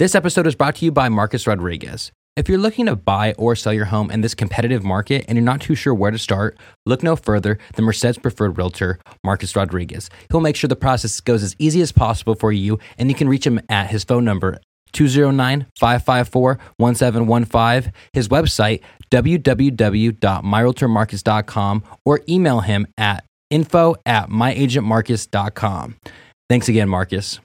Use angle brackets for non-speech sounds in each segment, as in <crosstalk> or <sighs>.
This episode is brought to you by Marcus Rodriguez. If you're looking to buy or sell your home in this competitive market and you're not too sure where to start, look no further than Merced's preferred realtor, Marcus Rodriguez. He'll make sure the process goes as easy as possible for you, and you can reach him at his phone number 209 554 1715, his website, www.myrealtormarcus.com, or email him at info at myagentmarcus.com. Thanks again, Marcus.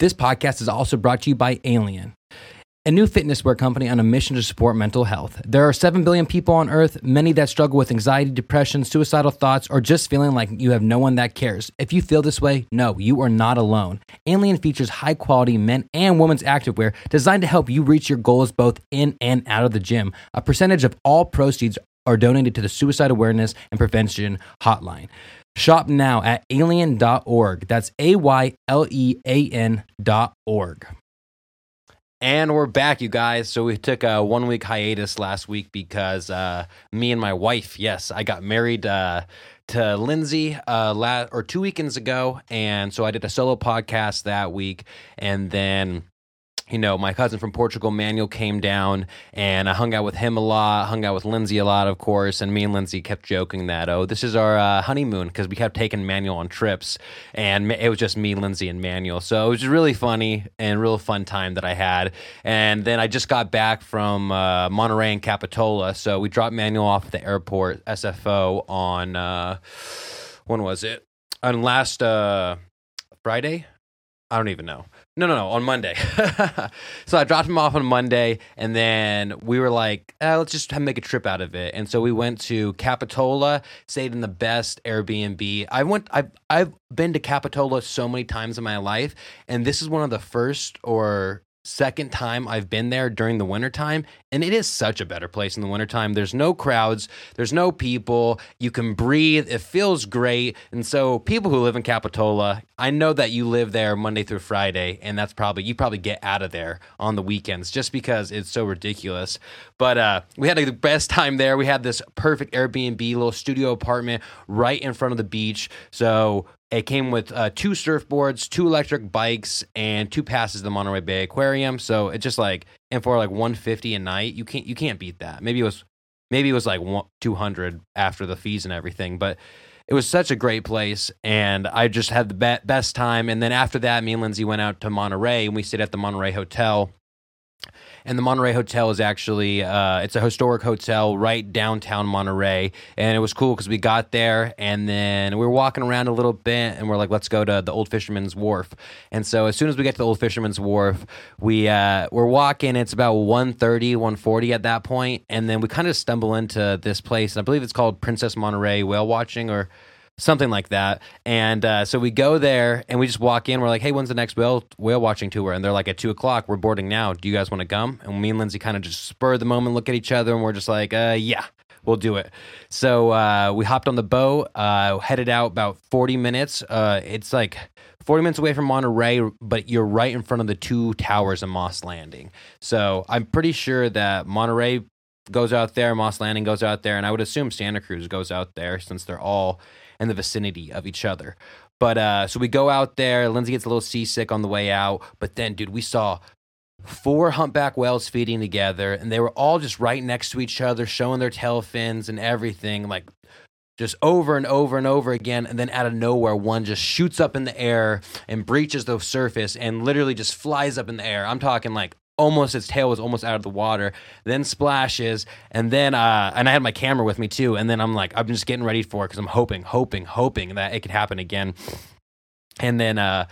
This podcast is also brought to you by Aylean, a new fitness wear company on a mission to support mental health. There are 7 billion people on earth, many that struggle with anxiety, depression, suicidal thoughts, or just feeling like you have no one that cares. If you feel this way, no, you are not alone. Aylean features high quality men and women's activewear designed to help you reach your goals both in and out of the gym. A percentage of all proceeds are donated to the Suicide Awareness and Prevention Hotline. Shop now at aylean.org. That's A Y L E A N dot org. And we're back, you guys. So we took a one week hiatus last week because uh, me and my wife, yes, I got married uh, to Lindsay uh, la- or two weekends ago. And so I did a solo podcast that week. And then you know, my cousin from Portugal, Manuel, came down and I hung out with him a lot, hung out with Lindsay a lot, of course. And me and Lindsay kept joking that, oh, this is our uh, honeymoon because we kept taking Manuel on trips. And it was just me, Lindsay, and Manuel. So it was just really funny and real fun time that I had. And then I just got back from uh, Monterey and Capitola. So we dropped Manuel off at the airport, SFO, on, uh, when was it? On last uh, Friday? I don't even know. No, no, no, on Monday. <laughs> so I dropped him off on Monday, and then we were like, eh, let's just make a trip out of it. And so we went to Capitola, stayed in the best Airbnb. I went, I've, I've been to Capitola so many times in my life, and this is one of the first or second time I've been there during the wintertime, and it is such a better place in the wintertime. There's no crowds, there's no people, you can breathe, it feels great. And so, people who live in Capitola, I know that you live there Monday through Friday, and that's probably, you probably get out of there on the weekends just because it's so ridiculous. But uh, we had the best time there. We had this perfect Airbnb little studio apartment right in front of the beach. So, it came with uh, two surfboards, two electric bikes, and two passes to the Monterey Bay Aquarium. So it just like and for like 150 a night, you can't you can't beat that. Maybe it was maybe it was like 200 after the fees and everything, but it was such a great place and I just had the be- best time. And then after that, me and Lindsay went out to Monterey and we stayed at the Monterey Hotel and the Monterey Hotel is actually uh, it's a historic hotel right downtown Monterey, and it was cool because we got there and then we were walking around a little bit, and we're like, let's go to the Old Fisherman's Wharf. And so as soon as we get to the Old Fisherman's Wharf, we uh, we're walking. It's about 1.30, 1.40 at that point, and then we kind of stumble into this place. I believe it's called Princess Monterey Whale Watching or something like that. And uh, so we go there and we just walk in. We're like, hey, when's the next whale whale watching tour? And they're like, at two o'clock. We're boarding now. Do you guys want to come? And me and Lindsay kind of just spur the moment, look at each other, and we're just like, uh, yeah. We'll do it. So uh, we hopped on the boat, uh, headed out about 40 minutes. Uh, it's like 40 minutes away from Monterey, but you're right in front of the two towers of Moss Landing. So I'm pretty sure that Monterey goes out there, Moss Landing goes out there, and I would assume Santa Cruz goes out there since they're all in the vicinity of each other. But uh, so we go out there. Lindsay gets a little seasick on the way out. But then, dude, we saw four humpback whales feeding together, and they were all just right next to each other, showing their tail fins and everything, like just over and over and over again. And then out of nowhere, one just shoots up in the air and breaches the surface and literally just flies up in the air. I'm talking like almost its tail was almost out of the water then splashes and then uh and i had my camera with me too and then i'm like i'm just getting ready for it because i'm hoping hoping hoping that it could happen again. And then uh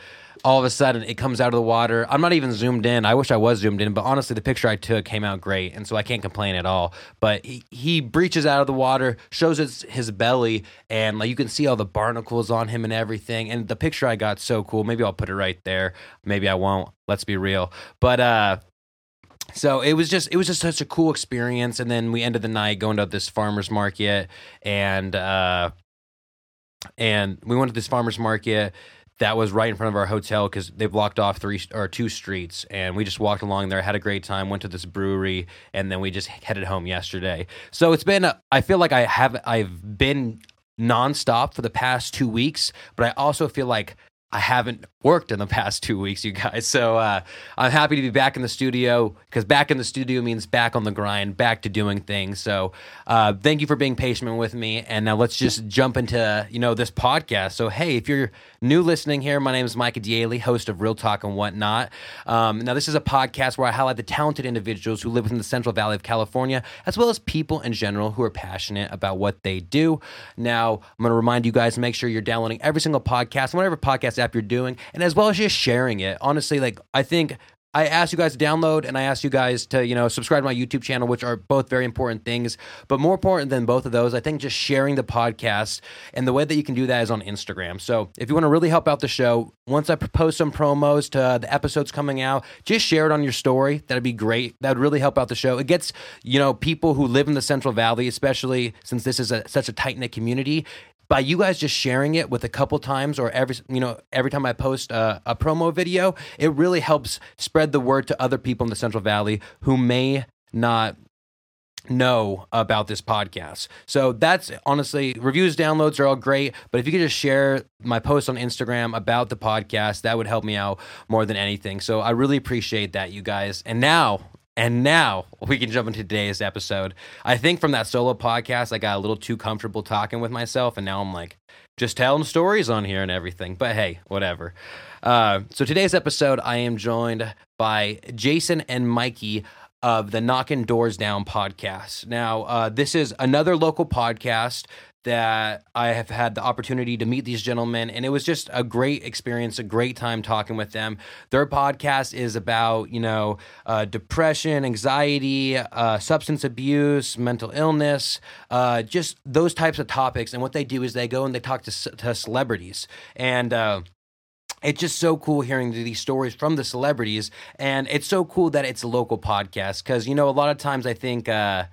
all of a sudden it comes out of the water. I'm not even zoomed in. I wish i was zoomed in but honestly the picture i took came out great and so i can't complain at all. But he, he breaches out of the water shows his, his belly and like you can see all the barnacles on him and everything and the picture i got so cool. Maybe i'll put it right there. Maybe i won't. Let's be real. But uh so it was just it was just such a cool experience. And then we ended the night going to this farmers market and uh and we went to this farmers market that was right in front of our hotel because they blocked off three or two streets. And we just walked along there had a great time went to this brewery and then we just headed home yesterday. So it's been i feel like i have i've been nonstop for the past two weeks but i also feel like I haven't worked in the past two weeks, you guys. So uh, I'm happy to be back in the studio because back in the studio means back on the grind, back to doing things. So uh, thank you for being patient with me. And now let's just jump into you know this podcast. So hey, if you're new listening here, my name is Micah Daly, host of Real Talk and Whatnot. Um, now this is a podcast where I highlight the talented individuals who live within the Central Valley of California, as well as people in general who are passionate about what they do. Now I'm going to remind you guys make sure you're downloading every single podcast, whatever podcast app you're doing, and as well as just sharing it. Honestly, like I think I asked you guys to download and I asked you guys to, you know, subscribe to my YouTube channel, which are both very important things. But more important than both of those, I think just sharing the podcast and the way that you can do that is on Instagram. So if you want to really help out the show, once I post some promos to the episodes coming out, just share it on your story. That'd be great. That would really help out the show. It gets, you know, people who live in the Central Valley, especially since this is a, such a tight knit community, by you guys just sharing it with a couple times or every you know every time I post a, a, promo video, it really helps spread the word to other people in the Central Valley who may not know about this podcast. So that's honestly reviews, downloads are all great, but if you could just share my post on Instagram about the podcast, that would help me out more than anything. So I really appreciate that you guys. And now and now we can jump into today's episode. I think from that solo podcast, I got a little too comfortable talking with myself, and now I'm like just telling stories on here and everything. But hey, whatever. Uh, so today's episode, I am joined by Jason and Mikey of the Knocking Doors Down podcast. Now, uh, this is another local podcast that I have had the opportunity to meet these gentlemen, and it was just a great experience, a great time talking with them. Their podcast is about, you know, uh, depression, anxiety, uh, substance abuse, mental illness, uh, just those types of topics. And what they do is they go and they talk to, to celebrities. And, uh, it's just so cool hearing these stories from the celebrities and it's so cool that it's a local podcast because you know a lot of times i think uh,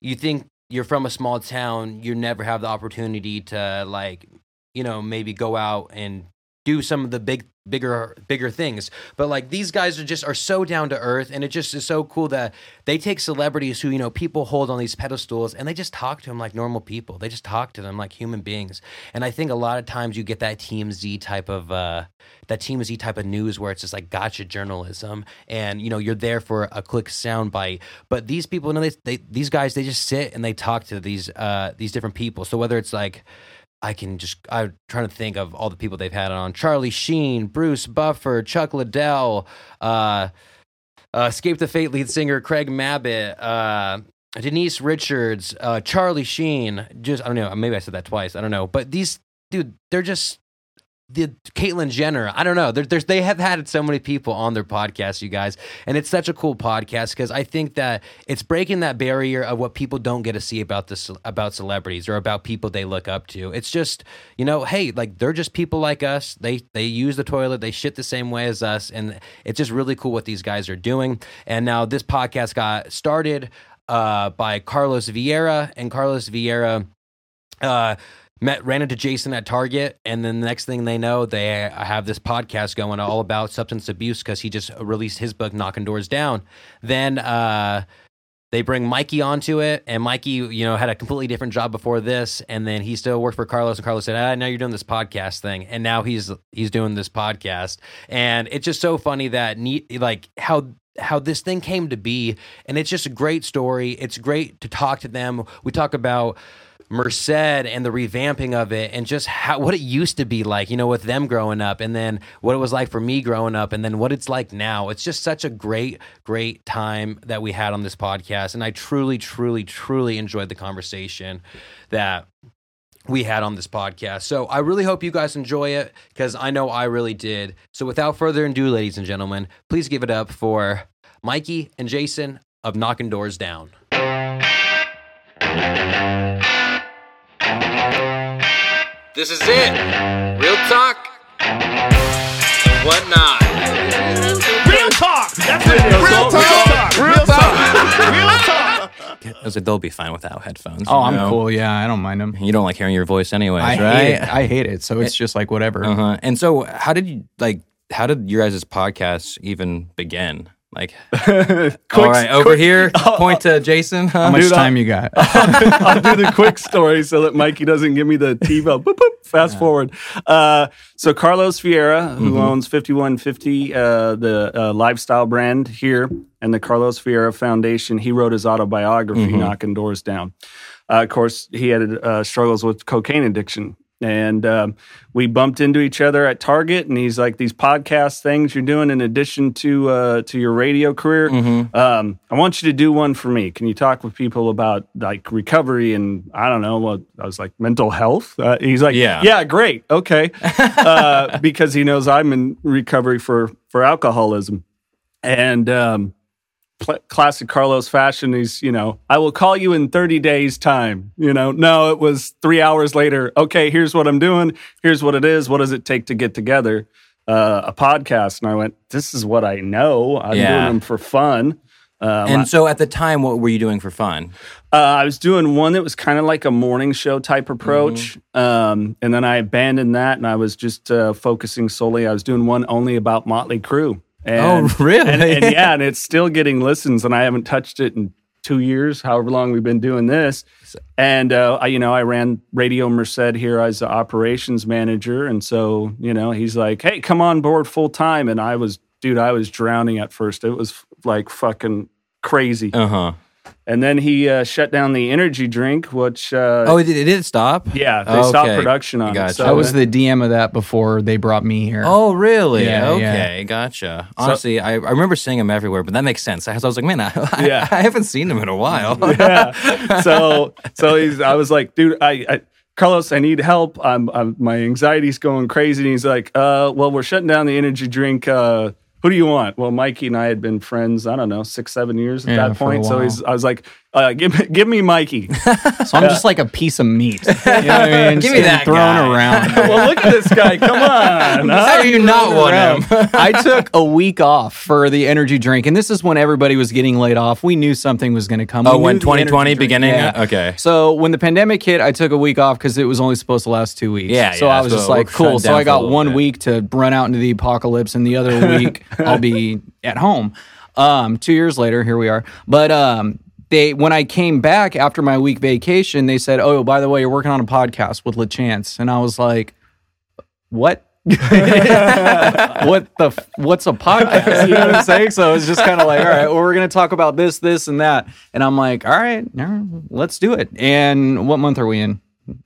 you think you're from a small town, you never have the opportunity to like, you know, maybe go out and do some of the big bigger bigger things. But like these guys are just are so down to earth and it just is so cool that they take celebrities who you know people hold on these pedestals and they just talk to them like normal people. They just talk to them like human beings. And i think a lot of times you get that tmz type of uh that tmz type of news where it's just like gotcha journalism and you know you're there for a quick soundbite. But these people you know they, they these guys they just sit and they talk to these uh these different people. So whether it's like I can just I'm trying to think of all the people they've had on Charlie Sheen, Bruce Buffer, Chuck Liddell, uh, uh, Escape the Fate lead singer Craig Mabbitt, uh, Denise Richards, uh, Charlie Sheen. Just I don't know, maybe I said that twice. I don't know, but these dude, they're just the Caitlyn Jenner. I don't know. There, there's they have had so many people on their podcast, you guys, and it's such a cool podcast because I think that it's breaking that barrier of what people don't get to see about this about celebrities or about people they look up to. It's just you know, hey, like they're just people like us. They they use the toilet, they shit the same way as us, and it's just really cool what these guys are doing. And now this podcast got started uh, by Carlos Vieira, and Carlos Vieira. Uh, met ran into Jason at Target, and then the next thing they know, they have this podcast going all about substance abuse because he just released his book, Knocking Doors Down. Then uh, they bring Mikey onto it, and Mikey, you know, had a completely different job before this, and then he still worked for Carlos, and Carlos said, "Ah, now you're doing this podcast thing," and now he's he's doing this podcast, and it's just so funny that neat, like how how this thing came to be, and it's just a great story. It's great to talk to them. We talk about Merced and the revamping of it and just how what it used to be like, you know, with them growing up and then what it was like for me growing up and then what it's like now. It's just such a great, great time that we had on this podcast. And I truly, truly, truly enjoyed the conversation that we had on this podcast. So I really hope you guys enjoy it because I know I really did. So without further ado, ladies and gentlemen, please give it up for Mikey and Jason of Knocking Doors Down. This is it. Real talk and whatnot. Real talk. That's it. Real talk. Real talk. Real talk. I was like, they'll be fine without headphones. Oh, I'm know? cool. Yeah, I don't mind them. You don't like hearing your voice, anyways, I right? hate it. I hate it. So it's just like whatever. Uh-huh. And so, how did you like? How did your guys' podcast even begin? Like, quick, <laughs> all right, over quick- here, <laughs> point to Jason. Huh? How much Dude, I- time you got? <laughs> I'll do the quick story so that Mikey doesn't give me the TiVo. Boop, boop, fast forward. Uh, so Carlos Vieira, who owns 5150, uh, the uh, lifestyle brand here, and the Carlos Vieira Foundation, he wrote his autobiography, Knocking Doors Down. Uh, of course, he had uh, struggles with cocaine addiction. And um, we bumped into each other at Target, and he's like, "These podcast things you're doing in addition to uh, to your radio career, um, I want you to do one for me. Can you talk with people about like recovery and I don't know what I was like mental health? Uh, he's like, Yeah. yeah, great, okay, <laughs> uh, because he knows I'm in recovery for for alcoholism, and um, pl- classic Carlos fashion. He's you know, I will call you in 30 days time. You know, no, it was three hours later. Okay, here's what I'm doing. Here's what it is. What does it take to get together? Uh, a podcast, and I went. This is what I know. I'm Yeah. doing them for fun. Um, And so at the time, what were you doing for fun? uh, I was doing one that was kind of like a morning show type approach, um, and then I abandoned that, and I was just uh, focusing solely. I was doing one only about Motley Crue. And, Oh, <laughs> really? And, and yeah, and it's still getting listens, and I haven't touched it in two years, however long we've been doing this. And uh, I, you know, I ran Radio Merced here as the operations manager, and so you know, he's like, "Hey, come on board full time," and I was, dude, I was drowning at first. It was like fucking crazy. Uh huh. And then he uh, shut down the energy drink, which uh, Oh, it, it did stop. yeah, they stopped Okay. production on Gotcha. it. So I was the DM of that before they brought me here. Oh, really? Yeah, yeah. okay, gotcha. Honestly, I, I remember seeing him everywhere, but that makes sense. I was, I was like, man, I, <laughs> I, Yeah. I haven't seen him in a while. <laughs> yeah. <laughs> So so he's I was like, dude, I, I Carlos, I need help. I'm, I'm my anxiety's going crazy. And he's like, uh, well, we're shutting down the energy drink. Uh, who do you want? Well, Mikey and I had been friends, I don't know, six, seven years at Yeah, that point. So he's I was like, uh, give me give me Mikey. So I'm just like a piece of meat. You know what I mean? <laughs> Give Just me getting that thrown guy. around. <laughs> well, look at this guy. Come on. How do you not want him? <laughs> I took a week off for the energy drink, and this is when everybody was getting laid off. We knew something was going to come. Oh, We when knew the energy 2020 drink- beginning? Yeah. Okay. So when the pandemic hit, I took a week off because it was only supposed to last two weeks. Yeah, So yeah, I was so just like, cool. So I got one bit. week to run out into the apocalypse, and the other week I'll be at home. Um, two years later, here we are. But um, they when I came back after my week vacation, they said, "Oh, by the way, you're working on a podcast with LaChance," and I was like, "What?" <laughs> what the f- what's a podcast you know what i'm saying so it's just kind of like all right well we're gonna talk about this this and that and i'm like all right all right, let's do it and what month are we in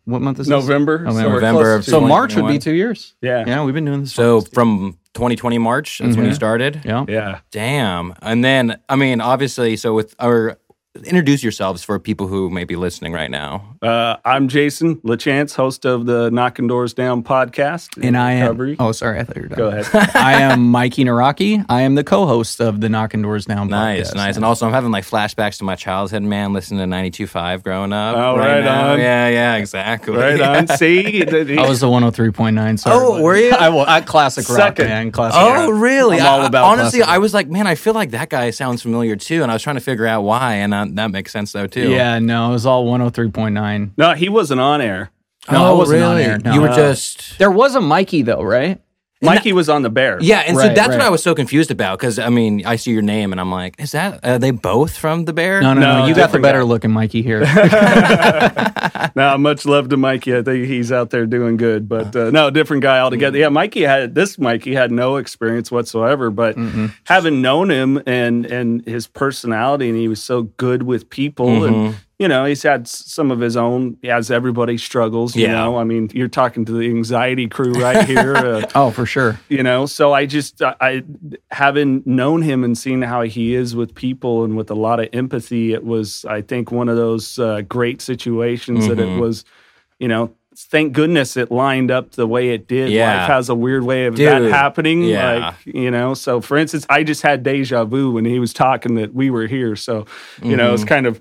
what month is this? November. November. So November of so march would be two years Yeah. yeah we've been doing this So from 2020 March, that's when you Mhm. started. yeah Yeah. Damn. And then, I mean, obviously, so with our introduce yourselves for people who may be listening right now. Uh, I'm Jason LaChance, host of the Knocking Doors Down podcast. and I am. Recovery. Oh, sorry, I thought you were done. Go ahead. <laughs> I am Mikey Nawrocki. I am the co-host of the Knocking Doors Down. Nice, podcast. nice. Nice. And also, I'm having like flashbacks to my childhood, man, listening to 92.5 growing up. Oh, right now. on. Yeah, yeah, exactly. right on. <laughs> See, I was the 103.9. Sorry, Oh, were you? <laughs> I, will- I classic rock, Second. man. Classic Oh, rock. really? I'm all I- about honestly, classic I was like, man, I feel like that guy sounds familiar too, and I was trying to figure out why, and uh, that makes sense though too. Yeah, no, it was all 103.9. no, he wasn't on air. No, I oh, wasn't on air, no. You were just There was a Mikey though, right? Mikey was on the Bear. yeah, and so Right, that's what right. I was so confused about because I mean, I see your name and I'm like, is that are they both from the Bear? No, no, no. No, you got the different better guy. looking Mikey here. <laughs> <laughs> Now, much love to Mikey. I think he's out there doing good, but uh, no, different guy altogether. Yeah, Mikey had this. Mikey had no experience whatsoever, but having known him and and his personality, and he was so good with people, and you know, he's had some of his own, as everybody struggles. You Yeah. know, I mean, you're talking to the anxiety crew right <laughs> here. Uh, oh, for sure. you know so i just I, I having known him and seen how he is with people and with a lot of empathy it was i think one of those uh, great situations that Mm-hmm. it was you know thank goodness it lined up the way it did Yeah. life has a weird way of that happening yeah. like you know so for instance i just had deja vu when he was talking that we were here so you know it's Mm-hmm. kind of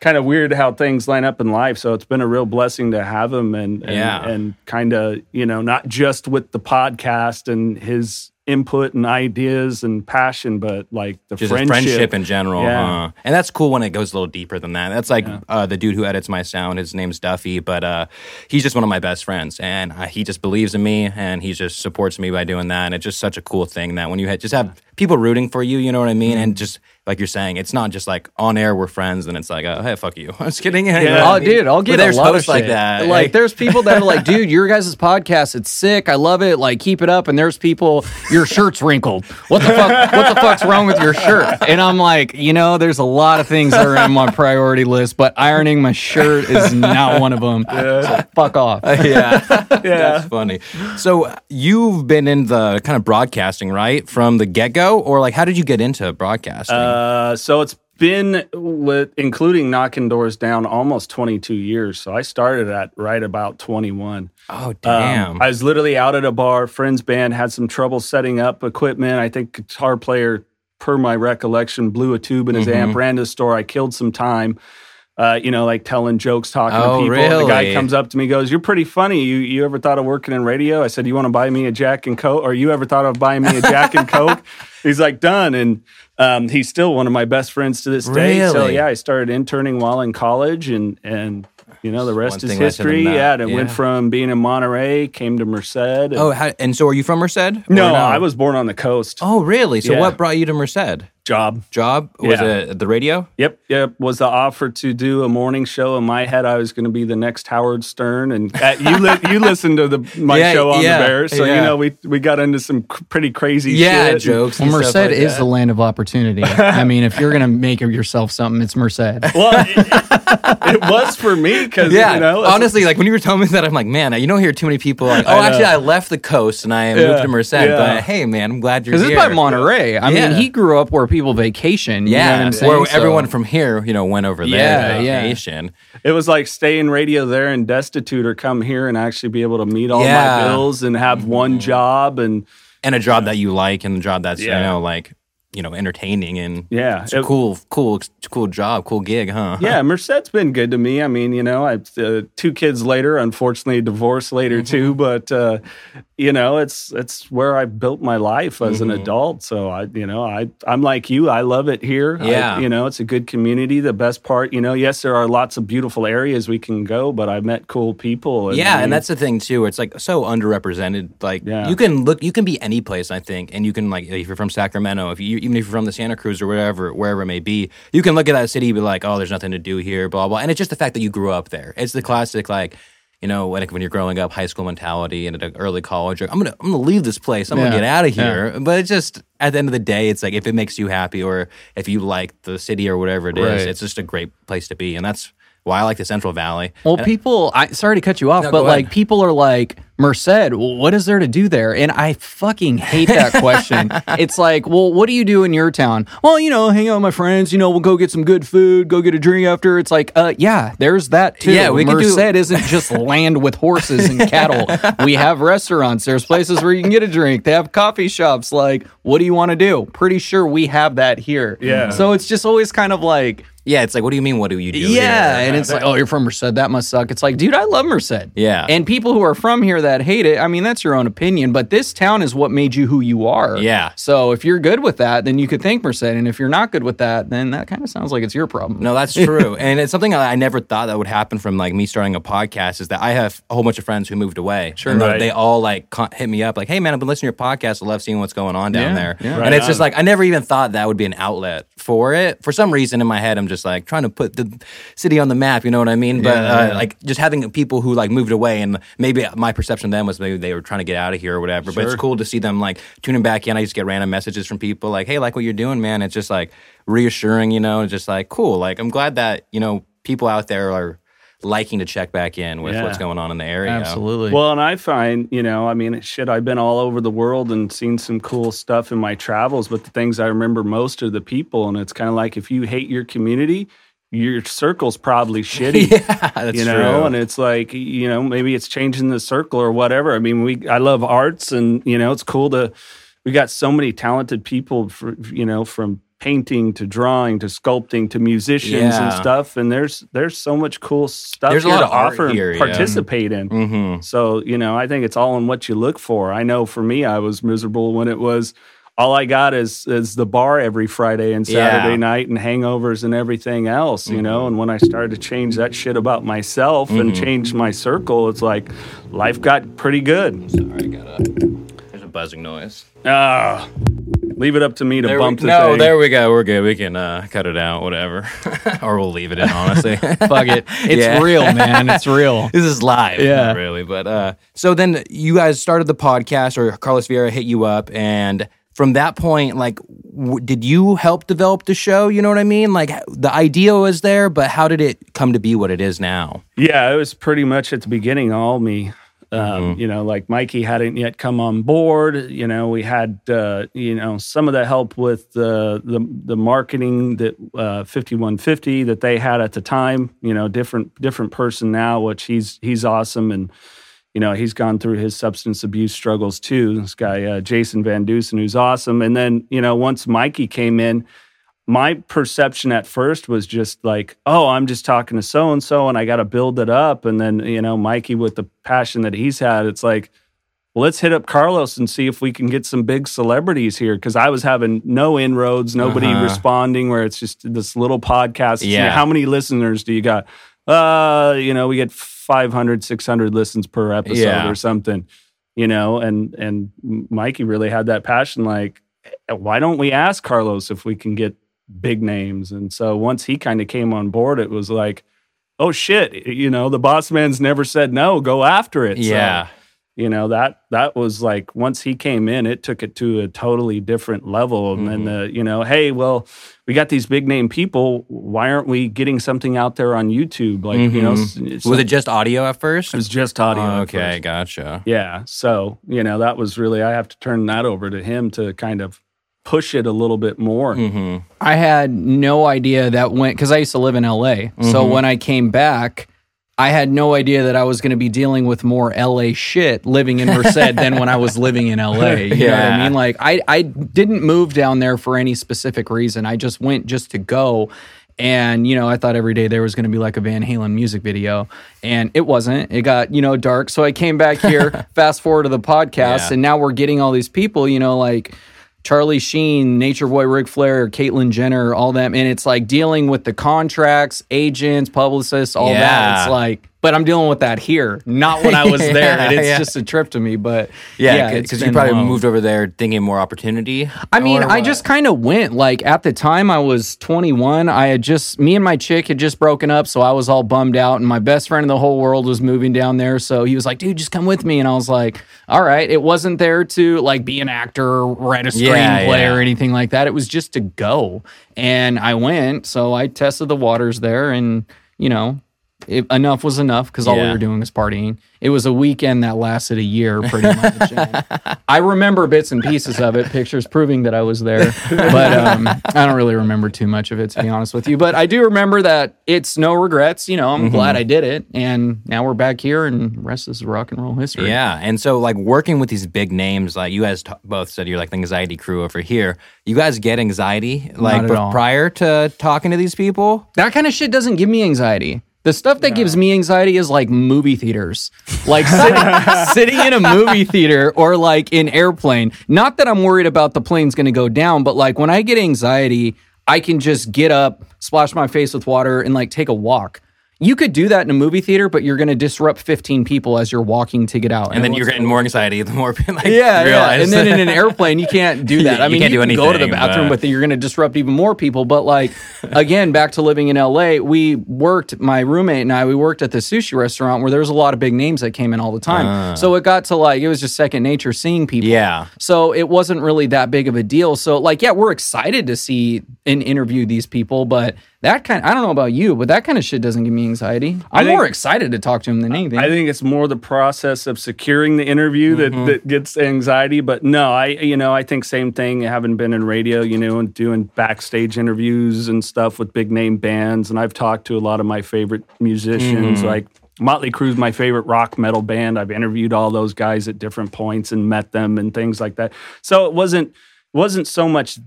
kind of weird how things line up in life so it's been a real blessing to have him and and, Yeah. and kind of you know not just with the podcast and his input and ideas and passion, but like the Just friendship. friendship in general. Yeah. huh? And that's cool when it goes a little deeper than that. That's like uh, the dude who edits my sound. His name's Duffy, but uh, he's just one of my best friends. And uh, he just believes in me and he just supports me by doing that. And it's just such a cool thing that when you ha- just have people rooting for you, you know what I mean? Mm-hmm. And just like you're saying, it's not just like on air we're friends and it's like, oh, hey, fuck you. I'm <laughs> just kidding. Yeah. Oh, dude, I'll get But there's a lot hosts of like that. Like, there's people that are like, <laughs> dude, your guys' podcast, it's sick. I love it. Like, keep it up. And there's people, your shirt's wrinkled. What the fuck? What the fuck's wrong with your shirt? And I'm like, you know, there's a lot of things that are on my priority list, but ironing my shirt is not one of them. So fuck off. <laughs> yeah. Yeah. That's funny. So you've been in the kind of broadcasting, right? From the get go? Or like, how did you get into broadcasting? Uh, so it's been with including knocking doors down almost 22 years. So I started at right about 21. oh, Um, damn. I was literally out at a bar, friend's band had some trouble setting up equipment. I think guitar player, per my recollection, blew a tube in his Mm-hmm. amp, ran to the store. I killed some time. Uh, you know, like telling jokes, talking Oh, to people. The guy comes up to me, goes, "You're pretty funny. You you ever thought of working in radio?" I said, "You want to buy me a Jack and Coke?" Or you ever thought of buying me a Jack and <laughs> Coke? He's like, "Done." And um, he's still one of my best friends to this day. So yeah, I started interning while in college, and and you know the rest is thing led to the history. Yeah, and it went from being in Monterey, came to Merced. and- oh, how, and so are you from Merced? Or no, I was born on the coast. Oh, really? So Yeah. what brought you to Merced? Job. Job? Was Yeah. it the radio? Yep, yep. Was the offer to do a morning show in my head? I was going to be the next Howard Stern, and uh, you li- <laughs> you listened to the my Yeah, show on yeah, the Bears, so yeah. you know we we got into some c- pretty crazy Yeah, shit. jokes. Well, and Merced stuff like is that. the land of opportunity. <laughs> I mean, if you're gonna make of yourself something, it's Merced. <laughs> Well, it, it was for me because Yeah, you know honestly, like when you were telling me that, I'm like, man, you don't hear too many people. Like, oh, I actually, I left the coast and I moved to Merced. yeah. But hey, man, I'm glad you're here. here. it's by Monterey. I Yeah. mean, he grew up where people vacation. You know Yeah, what I'm saying? where So- everyone from here, you know, went over there Yeah, on yeah. vacation. it was like stay in radio there and destitute, or come here and actually be able to meet all Yeah. Mm-hmm. my bills and have one job and and a job that you like and a job that's you know like you know entertaining and yeah, it's a it- cool cool cool job cool gig huh <laughs> Yeah, Merced's been good to me. I mean, you know, I uh, two kids later, unfortunately, divorced later Mm-hmm. too. But uh, you know, it's it's where I built my life as Mm-hmm. an adult. So I, you know, I I'm like you. I love it here. I- Yeah. you know, it's a good community. The best part, you know, yes, there are lots of beautiful areas we can go, but I met cool people. yeah I and that's the thing too it's like so underrepresented like Yeah. you can look you can be any place i think and you can like if you're from sacramento if you even if you're from the santa cruz or wherever wherever it may be you can look at that city and be like oh there's nothing to do here blah blah and it's just the fact that you grew up there it's the classic like you know, like when you're growing up, high school mentality and at an early college, I'm gonna I'm gonna leave this place. I'm Yeah. gonna get out of Yeah. here. But it's just at the end of the day, it's like if it makes you happy or if you like the city or whatever it is, Right. it's just a great place to be. And that's why I like the Central Valley. Well, people, I sorry to cut you off, No, but like people are like, Merced, well, what is there to do there? And I fucking hate that <laughs> question. it's like, well, what do you do in your town? Well, you know, hang out with my friends, you know, we'll go get some good food, go get a drink after. It's like, uh, yeah, there's that too. Yeah, we could do- Merced isn't just <laughs> land with horses and cattle. We have restaurants, there's places where you can get a drink, they have coffee shops. Like, what do you want to do? Pretty sure we have that here. Yeah. So it's just always kind of like, Yeah, it's like, what do you mean? What do you do? yeah, here? and it's like, oh, you're from Merced. That must suck. It's like, dude, I love Merced. Yeah. And people who are from here that hate it, I mean, that's your own opinion, but this town is what made you who you are. Yeah. So if you're good with that, then you could thank Merced. And if you're not good with that, then that kind of sounds like it's your problem. No, that's true, <laughs> and it's something I I never thought that would happen from like me starting a podcast. Is that I have a whole bunch of friends who moved away. Sure, and they- Right. they all like hit me up like, "Hey, man, I've been listening to your podcast. I love seeing what's going on down Yeah, there." yeah. And Right it's just like I never even thought that would be an outlet for it. For some reason in my head, I'm just like trying to put the city on the map. You know what I mean? But Yeah, uh, like just having people who like moved away, and maybe my perception of them was maybe they were trying to get out of here or whatever. But it's cool to see them like tuning back in. I just get random messages from people like, "Hey, like what you're doing, man." It's just like reassuring, you know. It's just like cool. Like I'm glad that you know people out there are liking to check back in with Yeah. what's going on in the area. Absolutely. Well, and I find, you know, I mean, shit, I've been all over the world and seen some cool stuff in my travels, but the things I remember most are the people. And it's kind of like if you hate your community, your circle's probably <laughs> shitty. yeah, that's you know, true. and it's like, you know, maybe it's changing the circle or whatever. I mean, we I love arts and, you know, it's cool to we got so many talented people, for, you know, from painting to drawing to sculpting to musicians and stuff. And there's there's so much cool stuff There's a lot to offer here, and yeah. participate in. Mm-hmm. So, you know, I think it's all in what you look for. I know for me, I was miserable when it was all I got is is the bar every Friday and Saturday Yeah. Mm-hmm. night and hangovers and everything else, you know. And when I started to change that shit about myself and change my circle, it's like life got pretty good. Sorry, I got a. There's a buzzing noise. Ah, leave it up to me to There bump we, the no, thing. there we go. We're good. We can uh, cut it out, whatever, <laughs> or we'll leave it in. Honestly, <laughs> Fuck it. It's Yeah. real, <laughs> man. It's real. this is live. Yeah. not really. But uh, so then you guys started the podcast, or Carlos Vieira hit you up, and from that point, like, w- did you help develop the show? You know what I mean? Like, the idea was there, but how did it come to be what it is now? Yeah, it was pretty much at the beginning all me. Um, Mm-hmm. You know, like Mikey hadn't yet come on board. You know, we had uh, you know some of the help with the the, the marketing that uh, fifty one fifty that they had at the time. You know, different different person now, which he's he's awesome and. You know, he's gone through his substance abuse struggles too. This guy, uh, Jason Van Dusen, who's awesome. And then, you know, once Mikey came in, my perception at first was just like, oh, I'm just talking to so and so and I got to build it up. And then, you know, Mikey with the passion that he's had, it's like, well, let's hit up Carlos and see if we can get some big celebrities here. Cause I was having no inroads, nobody Uh-huh. responding, where it's just this little podcast. You know, Yeah. how many listeners do you got? Uh, you know, we get 500, 600 listens per episode Yeah. or something, you know, and, and Mikey really had that passion. Like, why don't we ask Carlos if we can get big names? And so once he kind of came on board, it was like, oh shit, you know, the boss man's never said no, go after it. So, Yeah. you know, that that was like once he came in, it took it to a totally different level. And then mm-hmm. the, you know, hey, well, we got these big name people. Why aren't we getting something out there on YouTube? Like, you know, mm-hmm. s- Was it just audio at first? it was just audio. Oh, okay, gotcha. Yeah. So, you know, that was really, I have to turn that over to him to kind of push it a little bit more. Mm-hmm. I had no idea that went because I used to live in LA. So Mhm. when I came back, I had no idea that I was going to be dealing with more LA shit living in Merced than when I was <laughs> living in LA. You know what Yeah. I mean? Like I, I didn't move down there for any specific reason. I just went just to go. And, you know, I thought every day there was going to be like a Van Halen music video. And it wasn't. It got, you know, dark. So I came back here, <laughs> fast forward to the podcast, Yeah. and now we're getting all these people, you know, like Charlie Sheen, Nature Boy Ric Flair, Caitlyn Jenner, all them. And it's like dealing with the contracts, agents, publicists, all that. It's like, but I'm dealing with that here, not when I was <laughs> there. And it's Yeah. just a trip to me. But Yeah, because you probably moved over there thinking more opportunity. I mean, I just kind of went like at the time I was 21. I had just me and my chick had just broken up, so I was all bummed out. And my best friend in the whole world was moving down there, so he was like, "Dude, just come with me." And I was like, "All right." It wasn't there to like be an actor or write a screenplay Yeah, yeah. or anything like that. It was just to go, and I went. So I tested the waters there, and you know. It, enough was enough because all we were doing was partying. It was a weekend that lasted a year, pretty much. <laughs> I remember bits and pieces of it, pictures proving that I was there, but um, I don't really remember too much of it, to be honest with you. But I do remember that it's no regrets. You know, I'm glad I did it, and now we're back here, and rest is rock and roll history. Yeah, and so like working with these big names, like you guys t- both said, you're like the anxiety crew over here. You guys get anxiety like all. prior to talking to these people. That kind of shit doesn't give me anxiety. The stuff that gives me anxiety is like movie theaters, like <laughs> sitting, sitting in a movie theater or like in airplane. Not that I'm worried about the plane's going to go down, but like when I get anxiety, I can just get up, splash my face with water, and like take a walk. You could do that in a movie theater, but you're going to disrupt 15 people as you're walking to get out. And then you're getting more anxiety the more people <laughs> like yeah, yeah. And then in an <laughs> airplane, you can't do that. I mean, can't you do can go to the bathroom, but- but then you're going to disrupt even more people. But like, <laughs> again, back to living in LA, we worked. My roommate and I, we worked at the sushi restaurant where there was a lot of big names that came in all the time. Ah. So it got to like it was just second nature seeing people. yeah, So it wasn't really that big of a deal. So like, yeah, we're excited to see and interview these people, but that kind I don't know about you, but that kind of shit doesn't give me anxiety. I'm think- more excited to talk to him than anything. I think it's more the process of securing the interview that, mm-hmm. that gets anxiety. But no, I you know I think same thing. Having been in radio, you know, and doing backstage interviews and stuff with big name bands, and I've talked to a lot of my favorite musicians. Mm-hmm. Like Motley Crue's my favorite rock metal band. I've interviewed all those guys at different points and met them and things like that. So it wasn't wasn't so much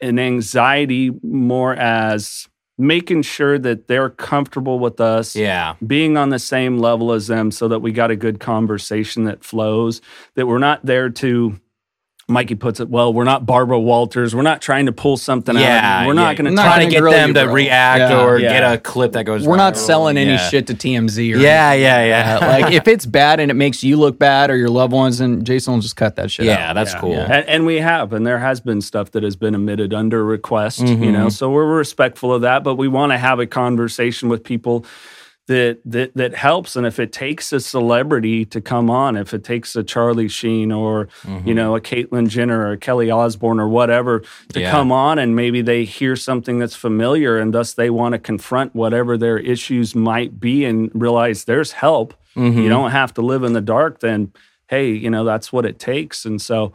an anxiety, more as making sure that they're comfortable with us Yeah. being on the same level as them so that we got a good conversation that flows that we're not there to mikey puts it well we're not barbara walters we're not trying to pull something out Yeah. you. we're yeah. not going to try to get them to bro. react Yeah. or Yeah. get a clip that goes. We're not selling any shit to TMZ. Or Yeah, yeah, yeah. Uh, like <laughs> if it's bad and it makes you look bad or your loved ones, then Jason will just cut that shit yeah, out. that's cool. And, and we have and there has been stuff that has been omitted under request Mm-hmm. you know so we're respectful of that but we want to have a conversation with people that, that that helps and if it takes a celebrity to come on if it takes a charlie sheen or Mm-hmm. you know a caitlyn jenner or a kelly osbourne or whatever to Yeah. come on and maybe they hear something that's familiar and thus they want to confront whatever their issues might be and realize there's help Mm-hmm. you don't have to live in the dark then hey you know that's what it takes and so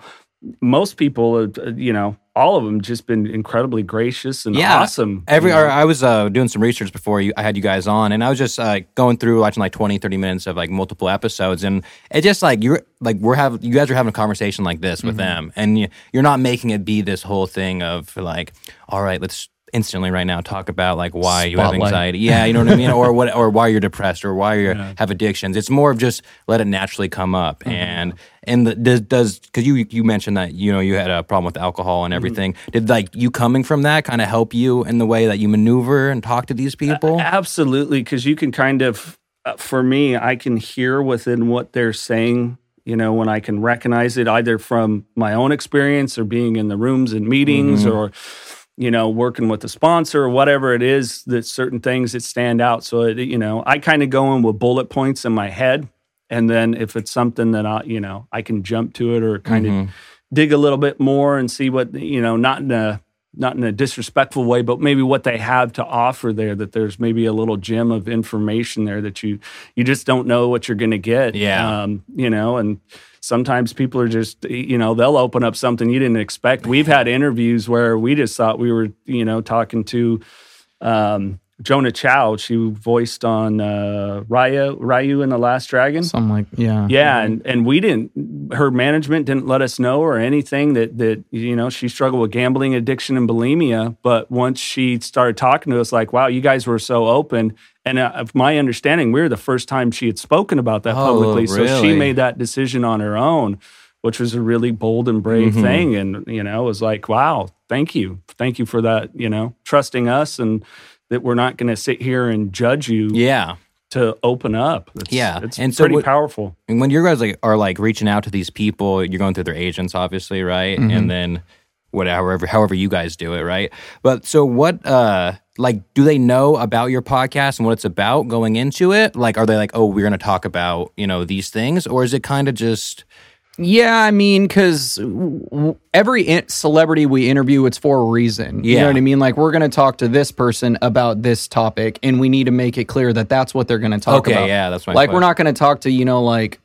most people, uh, you know, all of them just been incredibly gracious and Yeah. awesome. Every you know. I was uh, doing some research before you, I had you guys on, and I was just uh, going through watching like 20, 30 minutes of like multiple episodes, and it just like you're like we're having you guys are having a conversation like this with them, and you, you're not making it be this whole thing of like, all right, let's instantly right now talk about like why you have anxiety, yeah, you know what I mean, or what, or why you're depressed, or why you have addictions. It's more of just let it naturally come up, and and the, does does because you you mentioned that you know you had a problem with alcohol and everything. Did like you coming from that kind of help you in the way that you maneuver and talk to these people? Absolutely, because you can kind of, uh, for me, I can hear within what they're saying. You know, when I can recognize it either from my own experience or being in the rooms and meetings or, you know, working with a sponsor or whatever it is that certain things that stand out. So, it, you know, I kind of go in with bullet points in my head. And then if it's something that I, you know, I can jump to it or kind of dig a little bit more and see what, you know, not in a, not in a disrespectful way, but maybe what they have to offer there. That there's maybe a little gem of information there that you you just don't know what you're going to get. Yeah. um, you know, and sometimes people are just you know they'll open up something you didn't expect. We've had interviews where we just thought we were you know talking to. Um, Jona Xiao, she voiced on uh, Raya, Ryu and the Last Dragon. Something like yeah. Yeah, and and we didn't. Her management didn't let us know or anything that that you know she struggled with gambling addiction and bulimia. But once she started talking to us, like, wow, you guys were so open. And uh, of my understanding, we were the first time she had spoken about that Oh, publicly. So she made that decision on her own, which was a really bold and brave Mm-hmm. thing. And you know, it was like, wow, thank you, thank you for that. You know, trusting us and that we're not going to sit here and judge you yeah. to open up. It's, Yeah, it's and so pretty what- powerful. And when you guys like are like reaching out to these people, you're going through their agents, obviously, right? And then whatever, however you guys do it, right? But so what? uh Like, do they know about your podcast and what it's about going into it? Like, are they like, oh, we're going to talk about you know these things, or is it kind of just Yeah, I mean, because every celebrity we interview, it's for a reason. Yeah. You know what I mean? Like, we're going to talk to this person about this topic, and we need to make it clear that that's what they're going to talk Okay, about. yeah, that's my like we're not going to talk to you know like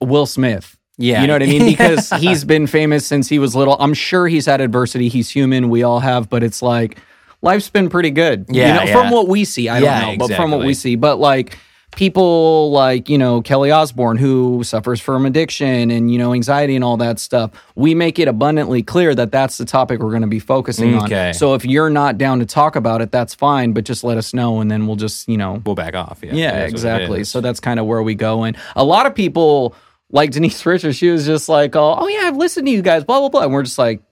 Will Smith. Yeah. you know what I mean? <laughs> Because he's been famous since he was little. I'm sure he's had adversity. He's human. We all have, but it's like life's been pretty good. Yeah, you know, yeah. from what we see. I Yeah, don't know, but from what we see, but like people like you know Kelly Osbourne, who suffers from addiction and you know anxiety and all that stuff. We make it abundantly clear that that's the topic we're going to be focusing Okay. on. So if you're not down to talk about it, that's fine. But just let us know, and then we'll just you know we'll back off? Yeah, yeah, It is what it exactly. So that's kind of where we go. And a lot of people, like Denise <laughs> Richards, she was just like, oh, oh yeah, I've listened to you guys, blah, blah, blah. And we're just like,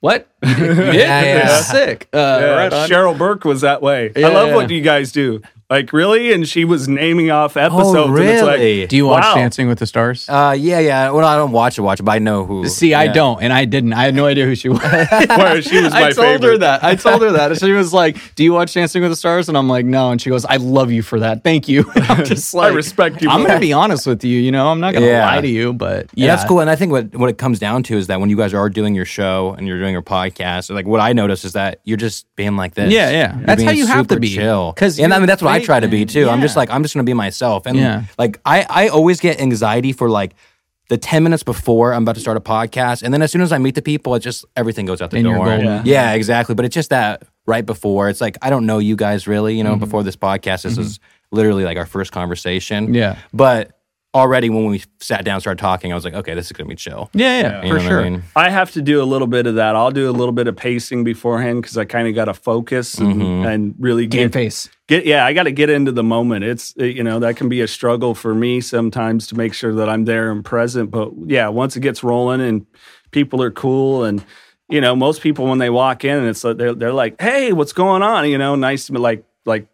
what? <laughs> you? Yeah, yeah. Sick. Uh, Yeah, right. Cheryl Burke was that way. Yeah, I love yeah. what you guys do. Like really, and she was naming off episodes. Oh, And it's really? like, Do you watch wow. Dancing with the Stars? Uh, yeah, yeah. Well, I don't watch it, watch it, but I know who. See, I don't, and I didn't. I had no idea who she was. <laughs> Where she was <laughs> my I told her that. I told her that. And <laughs> she was like, "Do you watch Dancing with the Stars?" And I'm like, "No." And she goes, "I love you for that. Thank you." And I'm just I respect you. I'm gonna be honest with you. You know, I'm not gonna Yeah. lie to you, but Yeah, yeah, that's cool. And I think what what it comes down to is that when you guys are doing your show and you're doing your podcast, like what I notice is that you're just being like this. Yeah, yeah. You're That's how you have to super be. chill. 'Cause and I mean that's what I try to be man. too. I'm just like I'm just gonna be myself. And Yeah. like I I always get anxiety for like the 10 minutes before I'm about to start a podcast. And then as soon as I meet the people, it just everything goes out the Then you're door. golden. Yeah. yeah, exactly. But it's just that right before. It's like I don't know you guys really, you know, Mm-hmm. before this podcast. This is literally like our first conversation. Yeah. But already when we sat down and started talking, I was like, okay, this is gonna be chill. Yeah, yeah, You for sure. I mean? I have to do a little bit of that. I'll do a little bit of pacing beforehand because I kind of got to focus and, Mm-hmm. and really Game get face. Get yeah. I got to get into the moment. It's uh, you know that can be a struggle for me sometimes to make sure that I'm there and present. But yeah, once it gets rolling and people are cool and you know most people when they walk in and it's like they're they're like hey what's going on you know nice to be like like.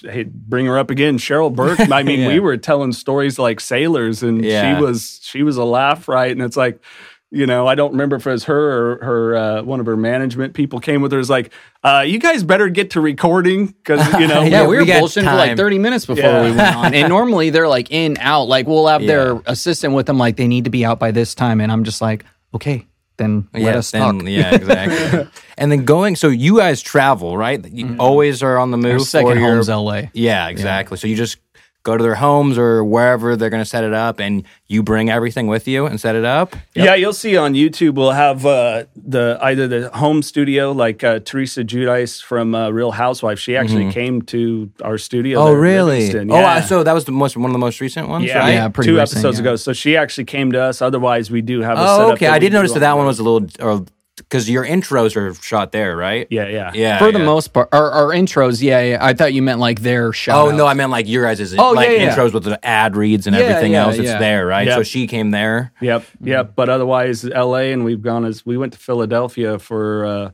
Hey, bring her up again, Cheryl Burke. I <laughs> mean, Yeah. we were telling stories like sailors, and Yeah. she was she was a laugh, right? And it's like, you know, I don't remember if it was her or her uh, one of her management people came with her. Is like, uh, you guys better get to recording because <laughs> you know, Yeah, we were we got bullshitting for like 30 minutes before Yeah. we went on. And <laughs> normally they're like in, out. Like we'll have Yeah. their assistant with them, like they need to be out by this time. And I'm just like, okay, then let yeah, us then- talk. yeah, exactly. <laughs> and then going, so you guys travel, right? You always are on the move. Our second or home's LA. Yeah, exactly. So you just go to their homes or wherever they're going to set it up, and you bring everything with you and set it up. yeah, you'll see on YouTube. We'll have uh, the either the home studio, like uh, Teresa Giudice from uh, Real Housewives. She actually came to our studio. there in Livingston. Oh, Yeah. uh, so that was the most one of the most recent ones, yeah, right? Yeah, pretty two recent, episodes yeah. ago. So she actually came to us. Otherwise, we do have. A Oh, setup okay. I did notice that that one was a little, or because your intros are shot there, right? Yeah, yeah, Yeah. For the yeah. most part, our, our intros, yeah, yeah. I thought you meant like their shout Oh no, I meant like your guys' Oh, like yeah, yeah. intros with the ad reads and Yeah, everything yeah, else. It's there, right? Yeah. So she came there. Yep, yep. But otherwise, L.A. and we've gone as we went to Philadelphia for uh,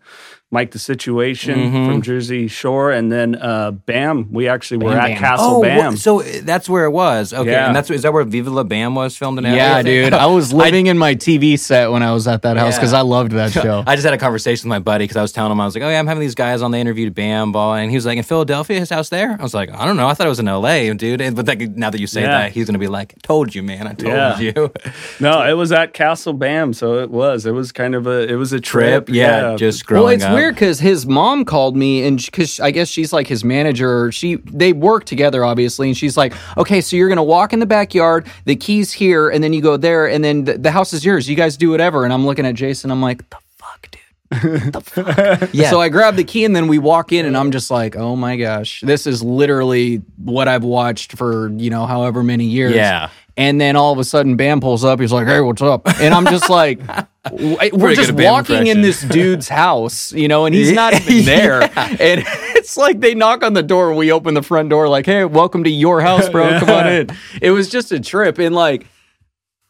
Mike the Situation Mm-hmm. from Jersey Shore, and then uh, Bam. We actually were Bam at Bam. Castle oh, Bam. wha- so that's where it was. Okay, Yeah. and that's is that where Viva La Bam was filmed in? LA, Yeah, I dude. I was <laughs> living in my TV set when I was at that house because Yeah. I loved that show. <laughs> I just had a conversation with my buddy because I was telling him I was like, "Oh yeah, I'm having these guys on. They interviewed Bam Ball, and he was like, in Philadelphia, his house there." I was like, "I don't know. I thought it was in L.A., dude." And, but like, now that you say Yeah. that, he's gonna be like, "Told you, man. I told Yeah. you." no, it was at Castle Bam, so it was. It was kind of a. It was a Trip, trip. yeah, just growing well, it's up. weird because his mom called me and because I guess she's like his manager. She they work together obviously, and she's like, okay, so you're gonna walk in the backyard, the keys here, and then you go there, and then the, the house is yours. You guys do whatever. And I'm looking at Jason. I'm like, the fuck, dude. the <laughs> fuck. Yeah. So I grab the key and then we walk in, and I'm just like, oh my gosh, this is literally what I've watched for you know however many years. Yeah. And then all of a sudden, Bam pulls up. He's like, "Hey, what's up?" And I'm just like, <laughs> "We're just walking in this dude's house, you know, and he's not even <laughs> Yeah. there." And <laughs> it's like they knock on the door, and we open the front door, like, "Hey, welcome to your house, bro. Come on in." It was just a trip, and like,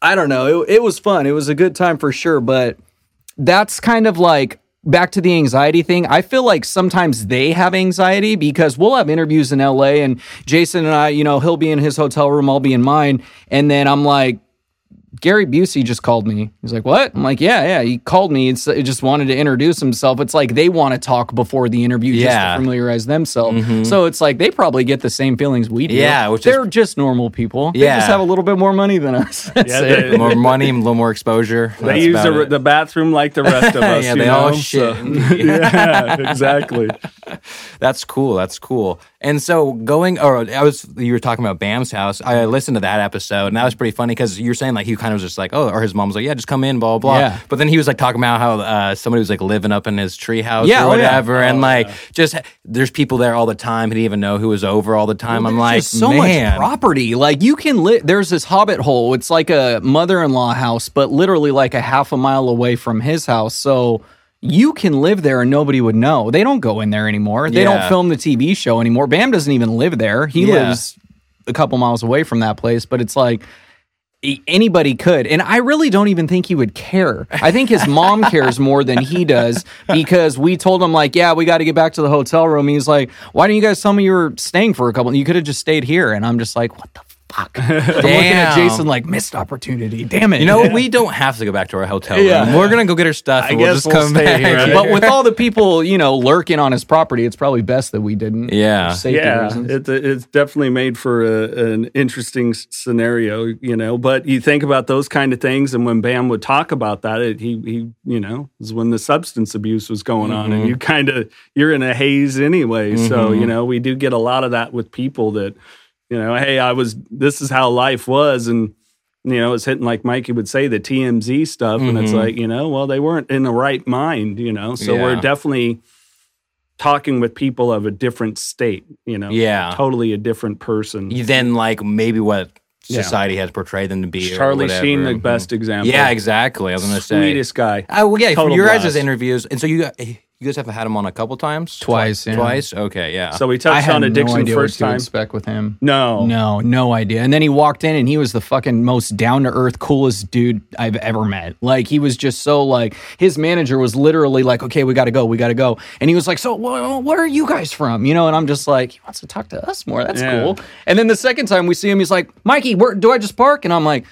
I don't know, it, it was fun. It was a good time for sure, but that's kind of like back to the anxiety thing. I feel like sometimes they have anxiety because we'll have interviews in LA and Jason and I, you know, he'll be in his hotel room, I'll be in mine. And then I'm like, Gary Busey just called me. He's like, "What?" I'm like, "Yeah, yeah." He called me. It's he just wanted to introduce himself. It's like they want to talk before the interview just Yeah. to familiarize themselves. Mm-hmm. So it's like they probably get the same feelings we do. Yeah, which they're just normal people. They Yeah. just have a little bit more money than us. <laughs> Yeah, they- more money, a little more exposure. They That's use the, the bathroom like the rest of <laughs> us. Yeah, you they all shit. So- <laughs> yeah, exactly. That's cool. That's cool. And so going, or I was, you were talking about Bam's house. I listened to that episode, and that was pretty funny because you're saying like he kind of was just like, oh, or his mom was like, yeah, just come in, blah blah. blah. Yeah. But then he was like talking about how uh, somebody was like living up in his treehouse Yeah, or oh, yeah. whatever, and like just there's people there all the time. He didn't even know who was over all the time. I'm like, so man, much property. Like you can live. There's this hobbit hole. It's like a mother-in-law house, but literally like a half a mile away from his house. So you can live there and nobody would know. They don't go in there anymore. They Yeah. don't film the TV show anymore. Bam doesn't even live there. He Yeah. lives a couple miles away from that place. But it's like anybody could. And i really don't even think he would care. I think his mom <laughs> cares more than he does because we told him like yeah we got to get back to the hotel room. He's like why don't you guys tell me you were staying for a couple? You could have just stayed here. And i'm just like what the fuck <laughs> I'm looking at Damn. jason like missed opportunity damn it You know, we <laughs> don't have to go back to our hotel room. Yeah. We're gonna go get our stuff. I and we'll guess just we'll come stay back. here, right? but with all the people you know lurking on his property it's probably best that we didn't Yeah. for safety yeah, reasons. it, it's definitely made for a, an interesting scenario, you know. But you think about those kind of things, and when Bam would talk about that, it, he he you know is when the substance abuse was going on, and mm-hmm. you kind of you're in a haze anyway. So mm-hmm. you know we do get a lot of that with people that you know, hey, I was this is how life was, and you know, it's hitting like Mikey would say the TMZ stuff, and it's mm-hmm. like you know, well, they weren't in the right mind, you know. So we're definitely talking with people of a different state. You know, Yeah. totally a different person. Then like maybe what Yeah. society has portrayed them to be. or Charlie Sheen, the whatever. best example. Yeah, exactly. I was gonna say. Sweetest guy. Oh well, yeah. From your guys' interviews, and so you you guys have had him on a couple times, Twice, Twi- yeah. twice. Okay, yeah. So we I touched had on no addiction idea first what to time. expect with him. No, No, no idea. And then he walked in and he was the fucking most down to earth, coolest dude I've ever met. Like he was just so like his manager was literally like, "Okay, we got to go, we got to go," and he was like, "So wh- where are you guys from?" You know, and I'm just like, "He wants to talk to us more. That's Yeah. cool." And then the second time we see him, he's like, "Mikey, where do I just park?" And I'm like.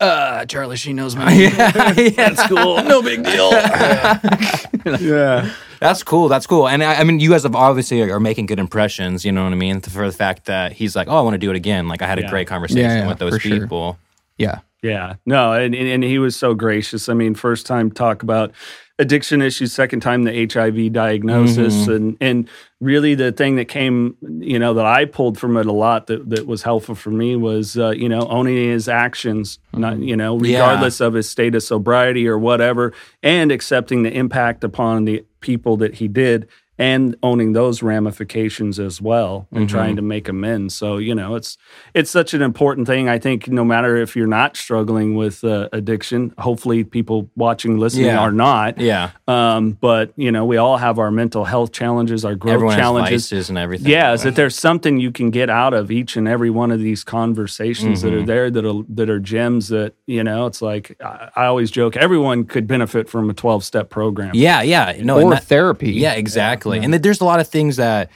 Uh, Charlie, she knows <laughs> me. <laughs> That's cool. No big deal. <laughs> yeah, That's cool. That's cool. And I, I mean, you guys have obviously are making good impressions. You know what I mean? For the fact that he's like, oh, I want to do it again. Like I had a Yeah. great conversation Yeah, yeah, with those for sure. people. yeah. yeah. No, and, and and he was so gracious. I mean, first time talk about addiction issues, second time the HIV diagnosis, Mm-hmm. and and really the thing that came, you know, that I pulled from it a lot that that was helpful for me was, uh, you know, owning his actions, not you know, Mm-hmm. Yeah. regardless of his state of sobriety or whatever, and accepting the impact upon the people that he did. And owning those ramifications as well, and Mm-hmm. trying to make amends. So you know, it's it's such an important thing. I think no matter if you're not struggling with uh, addiction, hopefully people watching, listening Yeah. are not. Yeah. Um, but you know, we all have our mental health challenges, our growth Everyone has challenges. vices and everything. Yeah, is that there's something you can get out of each and every one of these conversations that are there that are that are gems that you know. It's like I, I always joke, everyone could benefit from a 12 step program. Yeah, yeah. No, and Or that- therapy. Yeah, exactly. And th- there's a lot of things that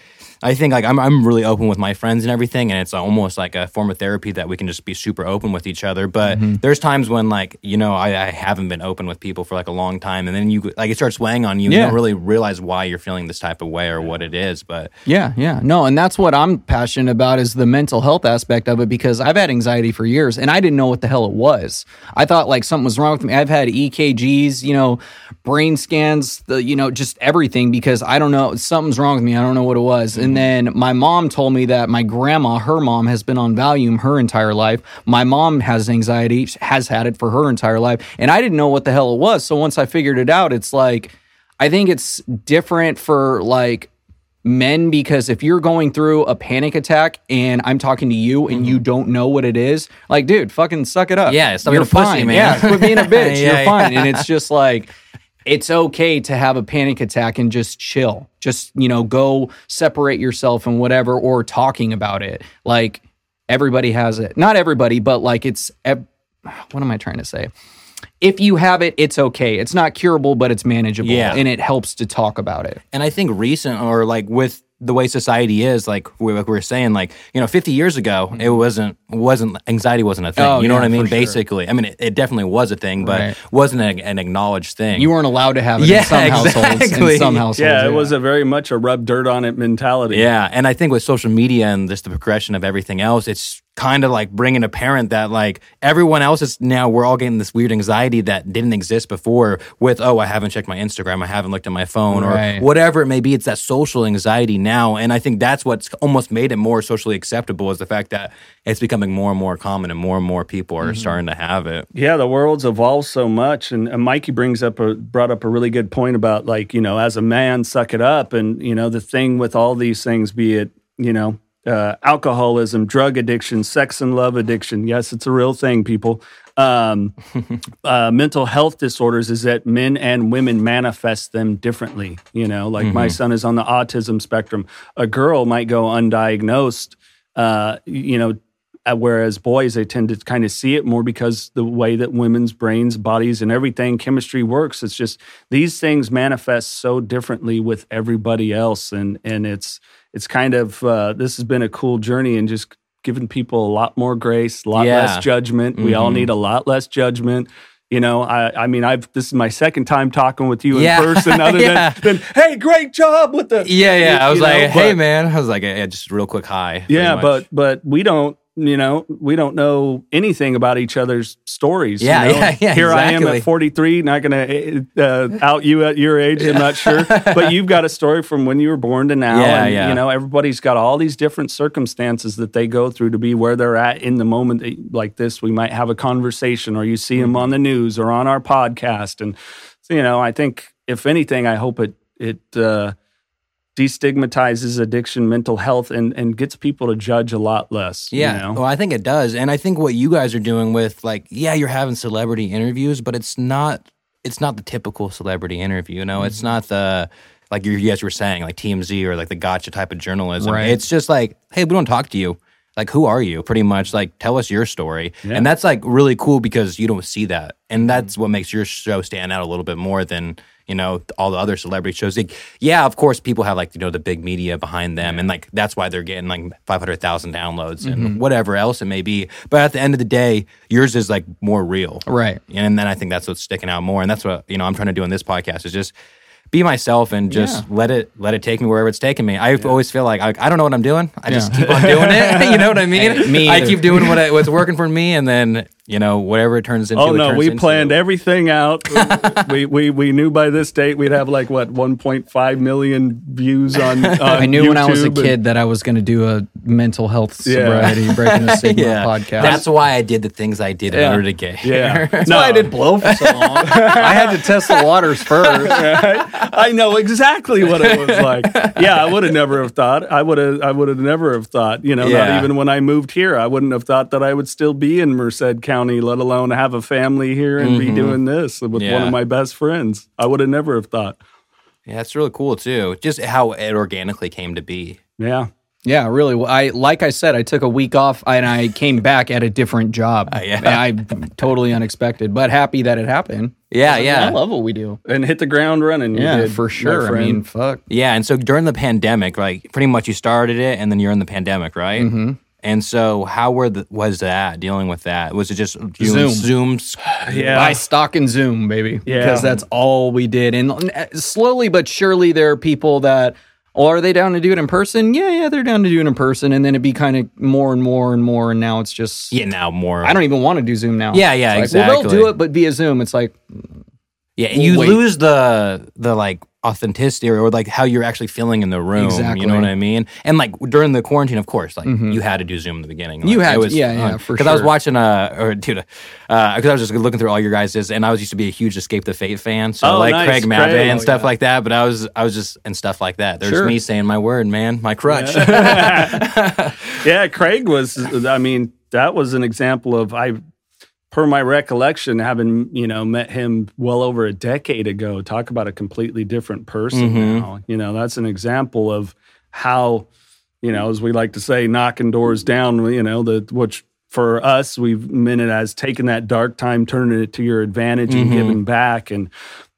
I think like I'm I'm really open with my friends and everything, and it's almost like a form of therapy that we can just be super open with each other. But Mm-hmm. there's times when like you know I, I haven't been open with people for like a long time, and then you like it starts weighing on you. Yeah. You don't really realize why you're feeling this type of way or what it is. But Yeah, yeah. No, and that's what I'm passionate about is the mental health aspect of it because I've had anxiety for years and I didn't know what the hell it was. I thought like something was wrong with me. I've had EKGs, you know, brain scans, the you know, just everything because I don't know something's wrong with me. I don't know what it was. And then my mom told me that my grandma, her mom has been on Valium her entire life. My mom has anxiety, has had it for her entire life, and I didn't know what the hell it was. So once I figured it out, it's like I think it's different for like men because if you're going through a panic attack and I'm talking to you and you don't know what it is, like, dude, fucking suck it up. Mm-hmm. Yeah, stop you're a pussy, fine. man. Yeah, quit being a <laughs> bitch. Yeah, you're fine. yeah. And it's just like, it's okay to have a panic attack and just chill. Just, you know, go separate yourself and whatever, or talking about it. Like, everybody has it. Not everybody, but like, it's, what am I trying to say? If you have it, it's okay. It's not curable, but it's manageable. Yeah. And it helps to talk about it. And I think recent or like with the way society is, like we, like we were saying, like you know, 50 years ago, mm-hmm. it wasn't wasn't anxiety wasn't a thing. Oh, you know yeah, what I mean? for sure. Basically, I mean, it, it definitely was a thing, but Right. wasn't an, an acknowledged thing. You weren't allowed to have it Yeah, <laughs> in some households. exactly. In some households. Yeah, it was a very much a rub dirt on it mentality. Yeah, and I think with social media and just the progression of everything else, it's kind of like bringing apparent that like everyone else is now we're all getting this weird anxiety that didn't exist before with oh I haven't checked my Instagram I haven't looked at my phone Right. or whatever it may be it's that social anxiety now. And I think that's what's almost made it more socially acceptable is the fact that it's becoming more and more common and more and more people are mm-hmm. starting to have it. Yeah, the world's evolved so much, and, and Mikey brings up a brought up a really good point about like you know, as a man, suck it up, and you know, the thing with all these things, be it you know, uh, alcoholism, drug addiction, sex and love addiction. Yes, it's a real thing, people. Um, <laughs> uh, mental health disorders is that men and women manifest them differently. You know, like my son is on the autism spectrum. A girl might go undiagnosed. Uh, you know, uh, whereas boys they tend to kind of see it more because the way that women's brains bodies and everything chemistry works it's just these things manifest so differently with everybody else and and it's it's kind of uh, this has been a cool journey and just giving people a lot more grace a lot Yeah. less judgment we all need a lot less judgment you know, I, I mean, I've this is my second time talking with you in Yeah. person, other <laughs> Yeah. than, than hey, great job with the yeah yeah I you was know, like but- hey man I was like yeah just real quick hi yeah, but but we don't, you know, we don't know anything about each other's stories. you Yeah, know? yeah, yeah, Here I am at 43, not going to uh, out you at your age. I'm not sure, <laughs> but you've got a story from when you were born to now. Yeah, and, yeah. You know, everybody's got all these different circumstances that they go through to be where they're at in the moment. that- Like this, we might have a conversation, or you see them Mm-hmm. on the news or on our podcast, and so, you know, I think if anything, I hope it it. Uh, destigmatizes addiction, mental health, and and gets people to judge a lot less. you Yeah, know? well, I think it does, and I think what you guys are doing with like, yeah, you're having celebrity interviews, but it's not, it's not the typical celebrity interview. You know, it's Mm-hmm. not the like you guys were saying, like TMZ or like the gotcha type of journalism. Right. It's just like, hey, we don't talk to you. Like, who are you? Pretty much, like, tell us your story, and that's like really cool because you don't see that, Mm-hmm. and that's what makes your show stand out a little bit more than you know all the other celebrity shows. Like, yeah, of course, people have like you know the big media behind them, and like that's why they're getting like five hundred thousand downloads and Mm-hmm. whatever else it may be. But at the end of the day, yours is like more real, Right. and then I think that's what's sticking out more, and that's what you know I'm trying to do in this podcast is just be myself and just let it let it take me wherever it's taking me. I always feel like I, I don't know what I'm doing. I just keep on doing it. <laughs> you know what I <laughs> mean? Me I keep doing <laughs> what I, what's working for me, and then you know whatever it turns into. Oh it no, turns we into. planned everything out. <laughs> we, we we knew by this date we'd have like what 1.5 million views on. <laughs> on I knew when I was a and- kid that I was going to do a mental health Yeah. sobriety breaking a <laughs> stigma Yeah, podcast. that's why I did the things I did in Yeah. order to get here. Yeah, That's no, why I did blow for so long. I had to test the waters first. I know exactly what it was like. Yeah, I would have never have thought. I would have. I would have never have thought. You know, Yeah. not even when I moved here, I wouldn't have thought that I would still be in Merced County, let alone have a family here and be doing this with one of my best friends. I would have never have thought. Yeah, it's really cool too. Just how it organically came to be. Yeah. Yeah, really. Well, I like I said, I took a week off and I came back at a different job. <laughs> yeah. And I totally unexpected, but happy that it happened. Yeah, yeah. I love what we do. And hit the ground running. Yeah, did, for sure. I mean, fuck. Yeah, and so during the pandemic, like pretty much you started it, and then you're in the pandemic, right? Mm-hmm. And so, how were the, was that dealing with that? Was it just doing Zoom. Zooms? <sighs> yeah. Buy stock and Zoom, baby. Yeah. Because that's all we did. And uh, slowly but surely, there are people that, oh, are they down to do it in person? Yeah, yeah, they're down to do it in person. And then it'd be kind of more and more and more. And now it's just, Yeah, now more. I don't even want to do Zoom now. Yeah, yeah, It's like, Well, they'll do it, but via Zoom. It's like, Yeah, you wait. lose the the like authenticity or, or like how you're actually feeling in the room. Exactly. You know what I mean? And like during the quarantine, of course, like you had to do Zoom in the beginning. Like, Mm-hmm. You had it to- yeah, yeah, for Because I was watching uh or dude, Uh because I was just looking through all your guys' and I was used to be a huge Escape the Fate fan, so Oh, like nice. Craig Mabbitt Craig. and Oh, stuff yeah. like that. But I was I was just and stuff like that. There's Sure. me saying my word, man, my crutch. Yeah, <laughs> <laughs> Craig was. I mean, that was an example of I, per my recollection, having you know met him well over a decade ago. Talk about a completely different person Mhm. now. You know, that's an example of how, you know, as we like to say, knocking doors down. You know, the which for us we've meant it as taking that dark time, turning it to your advantage, and Mhm. giving back and.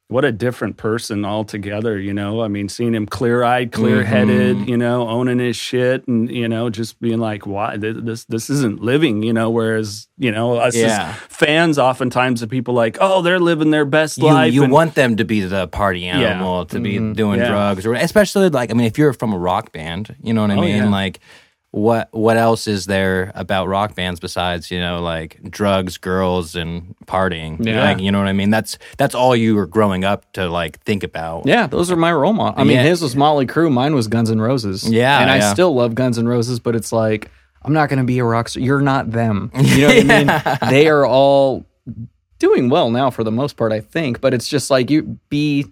What a different person altogether, you know. I mean, seeing him clear eyed, clear headed, Mm-hmm. you know, owning his shit, and you know, just being like, "Why this? This isn't living," you know. Whereas, you know, us Yeah. as fans, oftentimes, the people like, "Oh, they're living their best you, life." you and- want them to be the party animal, to be doing Yeah. drugs, or especially like I mean, if you're from a rock band, you know what I Oh, mean. yeah. Like, what what else is there about rock bands besides you know like drugs, girls, and partying? Yeah. like you know what I mean. That's that's all you were growing up to like think about. yeah, those are my role models. I mean, Yeah. his was Mötley Crüe, mine was Guns N' Roses. Yeah, And I still love Guns N' Roses, but it's like, I'm not going to be a rock star. You're not them. <laughs> You know what I mean? They are all doing well now for the most part, I think, but it's just like you be.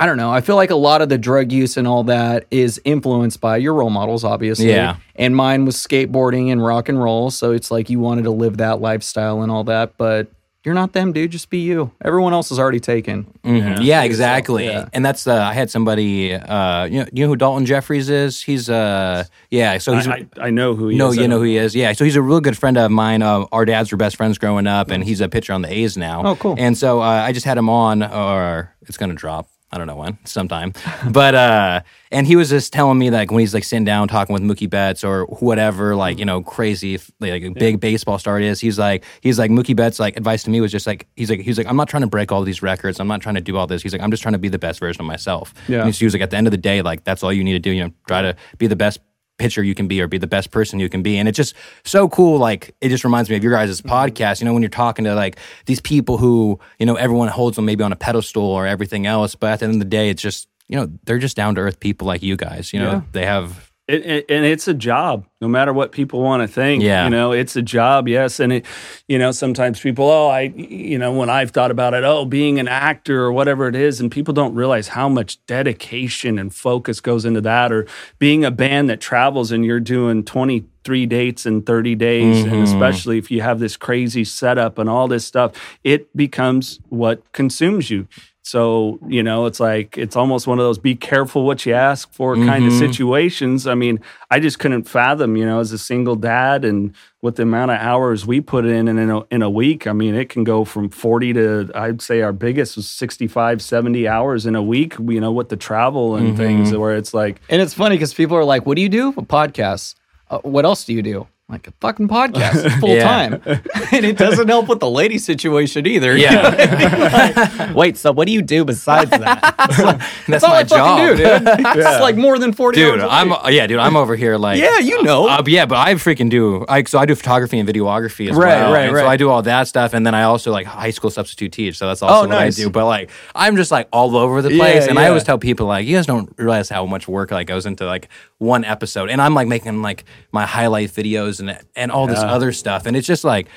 I don't know. I feel like a lot of the drug use and all that is influenced by your role models, obviously. Yeah. And mine was skateboarding and rock and roll. So it's like you wanted to live that lifestyle and all that, but you're not them, dude. Just be you. Everyone else is already taken. Mhm. Yeah, exactly. yeah. And that's uh, I had somebody. Uh, you know, you know who Daulton Jefferies is? He's uh, yeah. So he's I, I know who he no, is. I you know who he is. Yeah, so he's a real good friend of mine. Uh, our dads were best friends growing up, and he's a pitcher on the A's now. Oh, cool. And so uh, I just had him on, or it's gonna drop. I don't know when, sometime. <laughs> but uh, and he was just telling me like when he's like sitting down talking with Mookie Betts or whatever, like you know, crazy like a big baseball star it is. He's like he's like Mookie Betts. Like advice to me was just like he's like he's like I'm not trying to break all these records. I'm not trying to do all this. He's like I'm just trying to be the best version of myself. Yeah. And he was like at the end of the day, like that's all you need to do. You know, try to be the best pitcher you can be or be the best person you can be. And it's just so cool. Like it just reminds me of your guys' mm-hmm. podcast, you know, when you're talking to like these people who, you know, everyone holds them maybe on a pedestal or everything else. But at the end of the day, it's just, you know, they're just down to earth people like you guys. You know, Yeah. they have It, it, and it's a job, no matter what people want to think. Yeah. You know, it's a job, yes. And it, you know, sometimes people, oh, I, you know, when I've thought about it, oh, being an actor or whatever it is, and people don't realize how much dedication and focus goes into that, or being a band that travels and you're doing 23 dates in 30 days, and mm-hmm. especially if you have this crazy setup and all this stuff, it becomes what consumes you. So, you know, it's like, it's almost one of those be careful what you ask for kind of situations. I mean, I just couldn't fathom, you know, as a single dad and with the amount of hours we put in in a, in a week, I mean, it can go from 40 to, I'd say our biggest was 65, 70 hours in a week, you know, with the travel and things where it's like, And it's funny because people are like, "What do you do?" Podcasts. Uh, what else do you do? Like a fucking podcast <laughs> full Yeah. time, <laughs> and it doesn't help with the lady situation either. Yeah. know I mean? Like, Wait, so what do you do besides that? <laughs> It's like, That's all my I fucking job. do, dude. It's like more than forty. Dude, hours a I'm yeah, dude. I'm over here like Yeah, you know. Uh, yeah, but I freaking do. I so I do photography and videography as Right, well. right, and right. So I do all that stuff, and then I also like high school substitute teach. So that's also Oh, what nice. I do. But like, I'm just like all over the place, Yeah, and I always tell people like, you guys don't realize how much work like goes into like one episode, and I'm like making like my highlight videos and and all this other stuff, and it's just like.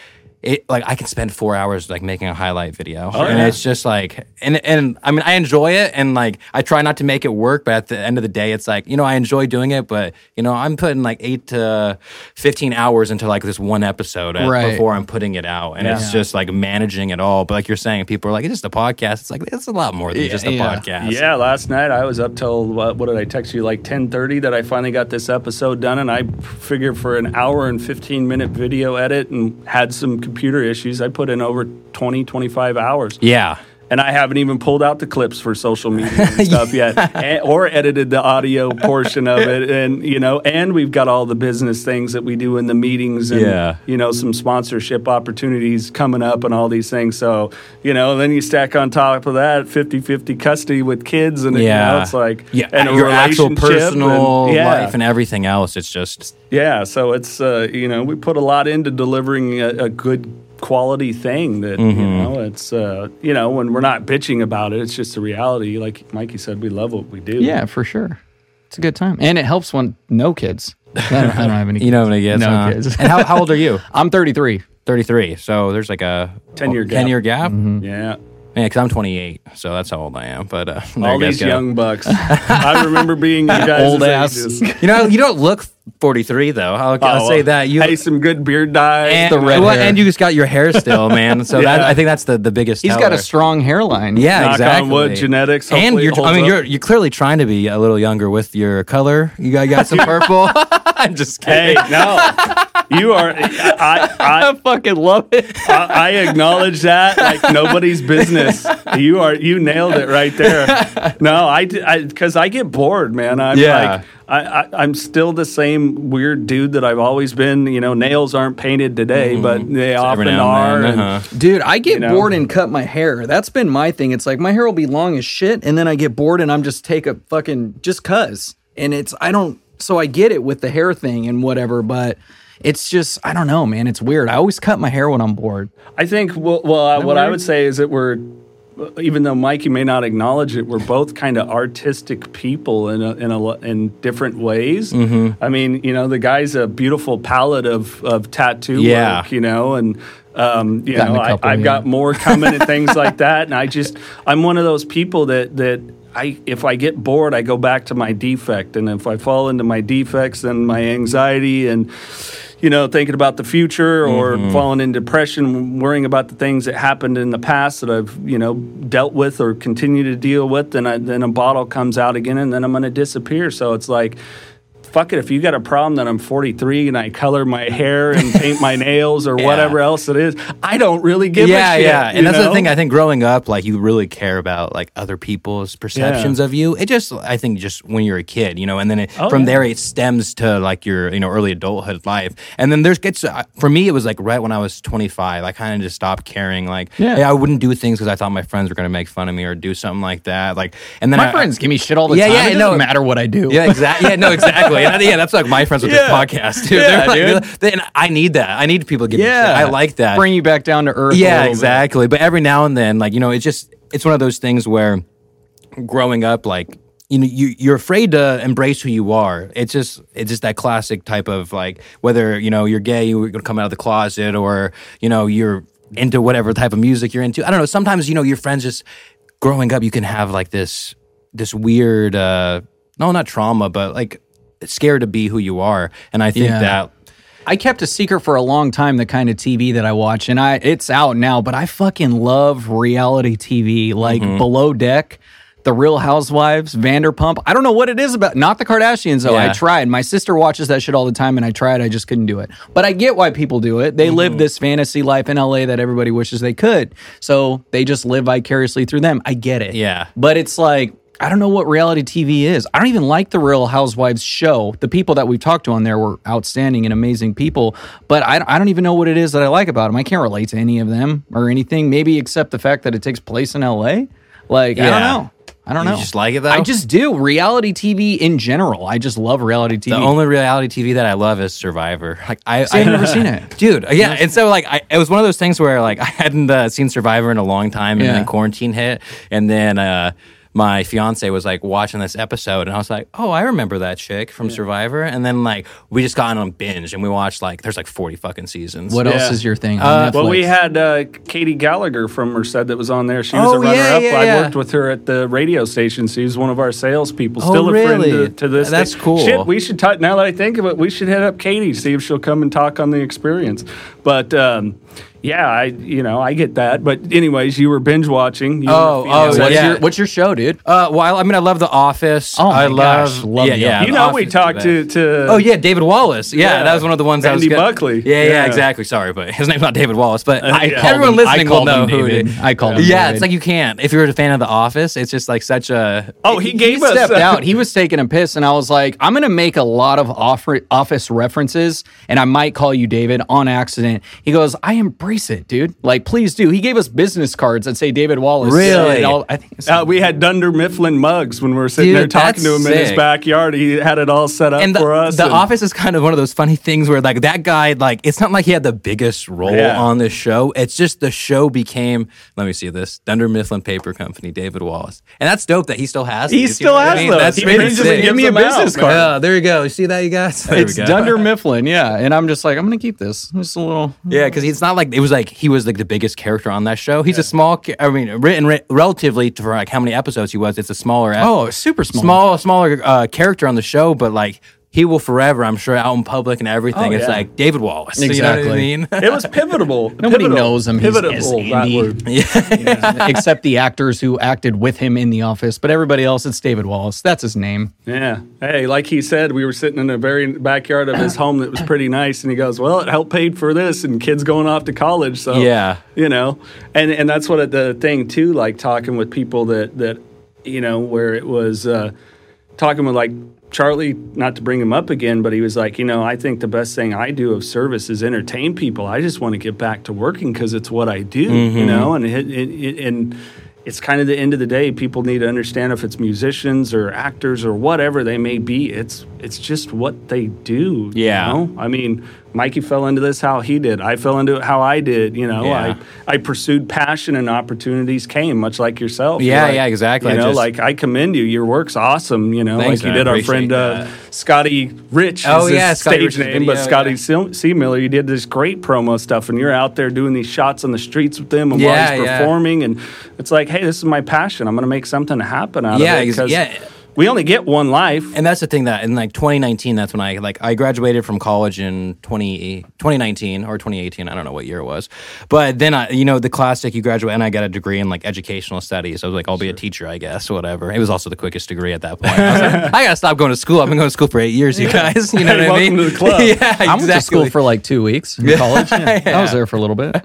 It, like I can spend four hours like making a highlight video, oh, and Oh, yeah. it's just like, and and I mean I enjoy it, and like I try not to make it work, but at the end of the day, it's like you know I enjoy doing it, but you know I'm putting like eight to fifteen hours into like this one episode at- Right. before I'm putting it out, and it's just like managing it all. But like you're saying, people are like, it's just a podcast. It's like it's a lot more than Yeah, just a yeah. podcast. Yeah, last night I was up till what, what did I text you like 10:30 that I finally got this episode done and I figured for an hour and 15 minute video edit and had some computer issues I put in over 20 25 hours. yeah. And I haven't even pulled out the clips for social media and <laughs> stuff yet, and, or edited the audio portion of it. And you know, and we've got all the business things that we do in the meetings, and Yeah. you know, some sponsorship opportunities coming up, and all these things. So you know, then you stack on top of that 50-50 custody with kids, and you Yeah, know, it's like yeah, and your actual personal and, yeah, life and everything else. It's just yeah. So it's uh, you know, we put a lot into delivering a, a good quality thing that you know it's uh, you know when we're not bitching about it it's just a reality like mikey said we love what we do Yeah, for sure. It's a good time, and it helps when no kids. I don't, I don't have any. <laughs> you know what I guess. No huh? kids. and how, how old are you? <laughs> I'm 33. 33. So there's like a 10-year gap. 10 year gap. yeah Yeah, because I'm 28, so that's how old I am. But uh, <laughs> all you guys these go. young bucks i remember being you guys Old ass. You know, you don't look 43 though. I'll, I'll oh, say that you. Oh, hey some good beard dye and, the red well, hair. and you just got your hair still, man. <laughs> So that I think that's the, the biggest. He's got a strong hairline. yeah, Knock on exactly. wood, genetics, and you're. it I mean, up. you're you're clearly trying to be a little younger with your color. You got, you got some <laughs> purple. <laughs> I'm just hey kidding. no you are I, I, I fucking love it. I, I acknowledge that like nobody's business. You are you nailed it right there. No, I because I, get bored, man. I'm Yeah. like I, I, I'm still the same weird dude that I've always been. You know, nails aren't painted today, but they Mm-hmm. Every often now are. and then, and- uh-huh. Dude, I get know? bored and cut my hair. That's been my thing. It's like my hair will be long as shit, and then I get bored and I'm just take a fucking just cuz. And it's I don't so I get it with the hair thing and whatever, but it's just I don't know, man. It's weird. I always cut my hair when I'm bored. I think well, well uh, what I would say is that we're even though Mikey may not acknowledge it, we're both kind of artistic people in a, in a, in different ways. Mm-hmm. I mean, you know, the guy's a beautiful palette of of tattoo Yeah. work, you know, and um, you Gotten know, couple, I, I've yeah. got more coming and things <laughs> like that. And I just, I'm one of those people that that. I, if I get bored, I go back to my defect, and if I fall into my defects, then my anxiety and you know, thinking about the future or mm-hmm. falling in depression, worrying about the things that happened in the past that I've, you know, dealt with or continue to deal with, then I, then a bottle comes out again and then I'm going to disappear. So it's like, fuck it. If you got a problem that I'm 43 and I color my hair and paint my nails or <laughs> Yeah. whatever else it is, I don't really give yeah, a shit. yeah, yeah. and that's the thing. I think growing up, like you really care about like other people's perceptions of you. It just, I think, just when you're a kid, you know, and then it, Oh, from yeah. there it stems to like your, you know, early adulthood life, and then there's gets uh, for me it was like right when I was 25, I kind of just stopped caring. Like, Yeah. hey, I wouldn't do things because I thought my friends were going to make fun of me or do something like that. Like, and then My I, friends give me shit all the Yeah, time. yeah, it no. doesn't matter what I do. Yeah, exactly. Yeah, no, <laughs> exactly. And, yeah, that's like my friends with Yeah. this podcast, dude. Yeah, like, dude. they- and I need that. I need people to give me shit. Yeah. I like that. Bring you back down to earth. a Yeah, little bit. exactly. But every now and then, like you know, it's just it's one of those things where growing up, like you know you you're afraid to embrace who you are. It's just it's just that classic type of like whether you know you're gay, you're gonna come out of the closet, or you know you're into whatever type of music you're into. I don't know. Sometimes you know your friends just growing up, you can have like this this weird uh no not trauma, but like scared to be who you are. And I think Yeah. that I kept a secret for a long time the kind of TV that I watch and I it's out now, but I fucking love reality TV like Mm-hmm. Below Deck, The Real Housewives, Vanderpump. I don't know what it is about not the Kardashians though. I tried. My sister watches that shit all the time and I tried. I just couldn't do it. But I get why people do it. They Mm-hmm. live this fantasy life in LA that everybody wishes they could. So they just live vicariously through them. I get it. Yeah. But it's like I don't know what reality TV is. I don't even like the Real Housewives show. The people that we've talked to on there were outstanding and amazing people, but I, I don't even know what it is that I like about them. I can't relate to any of them or anything, maybe except the fact that it takes place in LA. Like, I don't know. I don't You know. just like it, though? I just do. Reality TV in general. I just love reality TV. the only reality TV that I love is Survivor. Like I, See, I've never seen <laughs> it. dude. Yeah, and so like I, it was one of those things where like <laughs> I hadn't uh, seen Survivor in a long time, and Yeah. then quarantine hit, and then uh, my fiance was like watching this episode, and I was like, oh, I remember that chick from Survivor, and then like we just got on a binge, and we watched like there's like forty fucking seasons. what Yeah. else is your thing? on Uh, Well, we had uh, Katie Gallagher from Merced that was on there. She was Oh, a runner yeah, up. yeah, I yeah. worked with her at the radio station. She was one of our salespeople. Oh, Still a really? friend to, to this That's day. cool. Shit, we should talk. Now that I think of it, we should hit up Katie, see if she'll come and talk on the experience. But um, yeah, I you know I get that. But anyways, you were binge watching. You Oh, oh, what's yeah. your what's your show, dude? Uh, well, I mean, I love The Office. Oh my I love, gosh, love yeah, The yeah. You The know, we Office is talked to, to Oh yeah, David Wallace. Yeah, Yeah. that was one of the ones I was Andy Buckley. Yeah, yeah, Yeah. exactly. Sorry, but his name's not David Wallace. But I, yeah. everyone Called him- I listening will know him who it David. is. I called him Yeah, David. it's like you can't if you're a fan of The Office. It's just like such a. Oh, he he gave us stepped uh, out. <laughs> He was taking a piss, and I was like, I'm going to make a lot of off- office references, and I might call you David on accident. He goes, I embrace it, dude. Like, please do. He gave us business cards that say David Wallace. Really? All- I think it's Uh, we had Dunder Mifflin mugs when we were sitting Dude, there talking to him in his backyard. He had it all set up And the, for us. the and- Office is kind of one of those funny things where like that guy like it's not like he had the biggest role Yeah. on this show. It's just the show became. Let me see this Dunder Mifflin Paper Company, David Wallace, and that's dope that he still has. He these, you still know what I has mean? those. That's He really just sick. gives me a them out, business card. Yeah, there you go. You see that, you guys? <laughs> There it's we go. Dunder Mifflin, yeah. And I'm just like, I'm going to keep this. Just a little. Yeah, because it's not like it was like he was like the biggest character on that show. He's a small. I mean, written re- relatively to for like how many episodes he was. It's a smaller. Oh, super small. small, smaller uh, character on the show, but like he will forever. I'm sure out in public and everything. Oh, it's yeah. like David Wallace. You know what I Exactly. mean? <laughs> it was pivotal. <laughs> Nobody pivotal, knows him. He's Pivotal. as that Andy. word. <laughs> except the actors who acted with him in the office. But everybody else, it's David Wallace. That's his name. Yeah. Hey, like he said, we were sitting in the very backyard of his home that was pretty nice, and he goes, "Well, it helped pay for this, and kids going off to college." So Yeah. you know, and and that's what the thing too. Like talking with people that that you know where it was uh, talking with like Charlie. Not to bring him up again, but he was like, you know, I think the best thing I do of service is entertain people. I just want to get back to working because it's what I do. You mm-hmm. know, and it, it, it, and it's kind of the end of the day. People need to understand if it's musicians or actors or whatever they may be. It's it's just what they do. you Yeah. know? I mean, Mikey fell into this how he did. I fell into it how I did. You know, Yeah. I I pursued passion and opportunities came, much like yourself. Yeah, Like, yeah, exactly. You I know, just- like I commend you. Your work's awesome. You know, Thanks, like you did our friend uh. Scotty Rich. Oh, yeah, Scotty stage name, but Scotty yeah. C. C. Miller. You did this great promo stuff, and you're out there doing these shots on the streets with them, and Yeah, while he's yeah. performing, and it's like, hey, this is my passion. I'm going to make something happen out Yeah, of it. 'cause yeah. We only get one life. And that's the thing that in like 2019, that's when I like I graduated from college in 20, 2019 or 2018. I don't know what year it was, but then I, you know, the classic, you graduate and I got a degree in like educational studies. I was like, I'll be a teacher, I guess, whatever. It was also the quickest degree at that point. I, was like, <laughs> I gotta stop going to school. I've been going to school for eight years, you guys. You <laughs> know Hey, what I mean? to the club. <laughs> yeah, I went to school for like two weeks in college. Yeah. I was there for a little bit.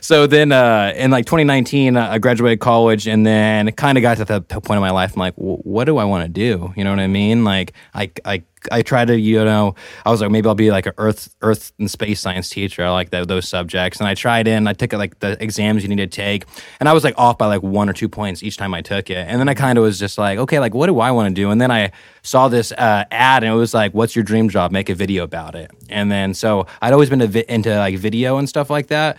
so then uh, in like 2019 uh, i graduated college and then kind of got to the point of my life i'm like what do i want to do you know what i mean like i i I try to, you know, I was like, maybe I'll be like an earth, earth and space science teacher. I like those subjects. And I tried in, I took like the exams you need to take. And I was like off by like one or two points each time I took it. And then I kind of was just like, okay, like what do I want to do? And then I saw this uh, ad and it was like, what's your dream job? Make a video about it. And then so I'd always been vi- into like video and stuff like that.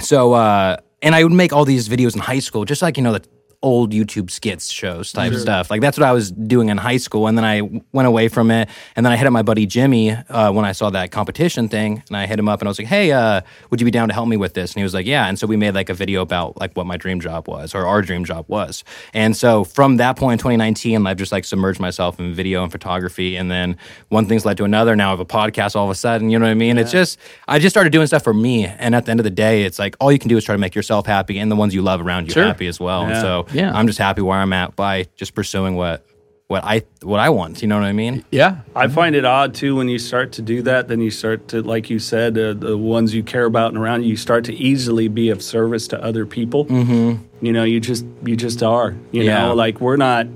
So, uh, and I would make all these videos in high school, just like, you know, the old YouTube skits shows type stuff. Like that's what I was doing in high school, and then I went away from it, and then I hit up my buddy Jimmy uh, when I saw that competition thing, and I hit him up and I was like, "Hey, uh, would you be down to help me with this?" And he was like, "Yeah." And so we made like a video about like what my dream job was or our dream job was, and so from that point in 2019, I've just like submerged myself in video and photography, and then one thing's led to another. Now I have a podcast all of a sudden. You know what I mean? It's just I just started doing stuff for me, and at the end of the day, it's like all you can do is try to make yourself happy and the ones you love around you Sure. happy as well. And so Yeah. I'm just happy where I'm at by just pursuing what what I what I want. You know what I mean? Yeah. I find it odd too when you start to do that. Then you start to, like you said, uh, the ones you care about and around you, you start to easily be of service to other people. Mm-hmm. You know, you just you just are. You Yeah. know, like we're not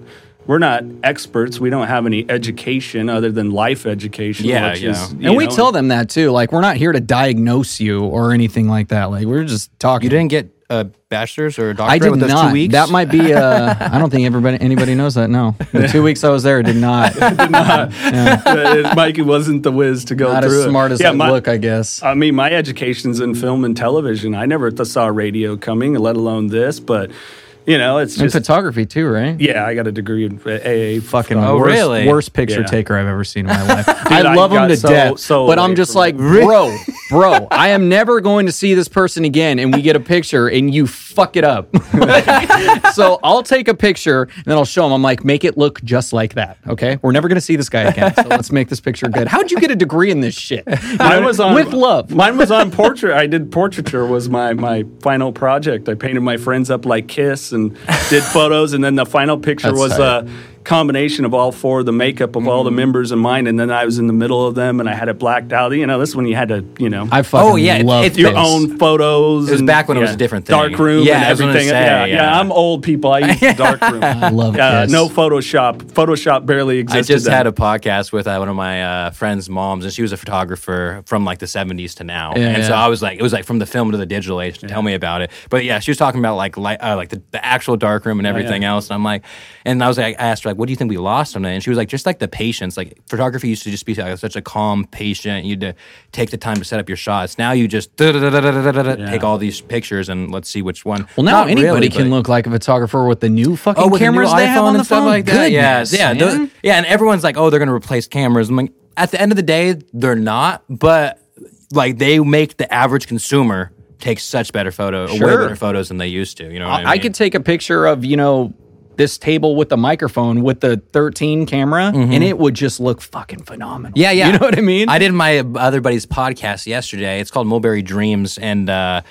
we're not experts. We don't have any education other than life education. Yeah, which yeah. Is, you And we know, tell them that too. Like, we're not here to diagnose you or anything like that. Like, we're just talking. You didn't get a bachelor's or a doctorate I did with those not. two weeks. That might be. Uh, <laughs> I don't think everybody anybody knows that. No, the two weeks I was there did not. <laughs> uh, Mikey wasn't the whiz to go Not through as it. smart as yeah, I my, look, I guess. I mean, my education's in film and television. I never th- saw radio coming, let alone this. But you know, it's And just photography too, right? yeah. I got a degree in AA. Fucking Oh, worst, really? worst picture Yeah. taker I've ever seen in my life. <laughs> I I love him to so- death, so but I'm just like, bro, <laughs> bro, I am never going to see this person again, and we get a picture, and you fuck it up. <laughs> so I'll take a picture, and then I'll show him. I'm like, make it look just like that. Okay, we're never going to see this guy again. So let's make this picture good. How'd you get a degree in this shit? Mine was on with love. Mine was on portrait. I did portraiture was my my final project. I painted my friends up like Kiss and did photos, and then the final picture That's was tight. a combination of all four, the makeup of all the members and mine, and then I was in the middle of them, and I had it blacked out. You know, this one you had to, you know, I fucking Oh, yeah, love it's your this. own photos. It was and- back when it was a different thing. Dark room Yeah, and I was gonna everything. say, yeah, yeah, yeah. I'm old people. I use the <laughs> dark room. I love Yeah, Kiss. no Photoshop. Photoshop barely existed. I just then. had a podcast with uh, one of my uh, friends' moms, and she was a photographer from like the '70s to now. Yeah, and so. I was like, it was like from the film to the digital age. To Tell me about it. But yeah, she was talking about like li- uh, like the, the actual darkroom and everything else. And I'm like, and I was like, I asked her like, what do you think we lost on it? And she was like, just like the patience. Like photography used to just be like, such a calm, patient. You had to take the time to set up your shots. Now you just take all these pictures and let's see which one. Well, now Not anybody really, can but- look like a photographer with the new oh, fucking Oh, with the new cameras they have iPhone on the and stuff phone. like that. Yeah, Goodness, yeah, man. tho- yeah. And everyone's like, "Oh, they're going to replace cameras." I'm like, at the end of the day, they're not. But like, they make the average consumer take such better photo, way Sure. better photos than they used to. You know, what I, I, I could take a picture of you know this table with the microphone with the 13 camera, and it would just look fucking phenomenal. Mm-hmm. Yeah, yeah. You know what I mean? I did my other buddy's podcast yesterday. It's called Mulberry Dreams, and uh,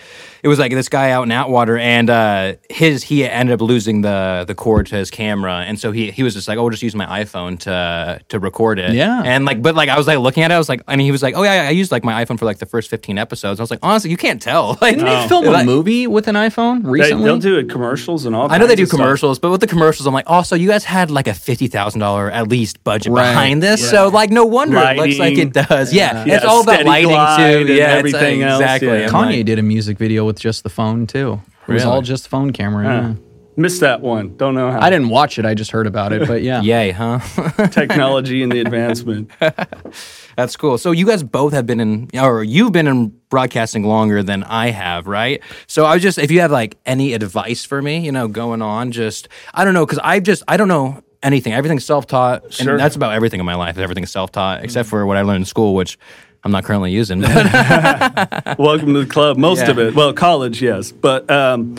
it was like this guy out in Atwater, and uh, his he ended up losing the the cord to his camera, and so he he was just like, "Oh, we'll just use my iPhone to to record it." Yeah. and like, but like I was like looking at it, I was like, and he was like, "Oh yeah, I used like my iPhone for like the first fifteen episodes." I was like, honestly, you can't tell. <laughs> Like, Didn't they film a like- movie with an iPhone recently? they'll do it commercials and all. I know they do of stuff. commercials, but with the commercials, I'm like, also, you guys had like a fifty thousand dollar at least budget Right. behind this, so like, no wonder it looks like it does. Yeah, Yeah, it's all about lighting too. and Yeah, it's, uh, everything else, exactly. yeah. Kanye like- did a music video with just the phone too. It was Really? all just phone camera. yeah. Missed that one. Don't know how. I didn't watch it. I just heard about it. But yeah, <laughs> Yay, huh? <laughs> Technology and the advancement. <laughs> That's cool. So you guys both have been in, or you've been in broadcasting longer than I have, right? So I was just, if you have like any advice for me, you know, going on, just I don't know, because I just I don't know anything. Everything's self taught, Sure. and that's about everything in my life. Everything's self taught, except mm. for what I learned in school, which I'm not currently using. <laughs> <laughs> Welcome to the club. Most Yeah. of it. Well, college, yes, but um,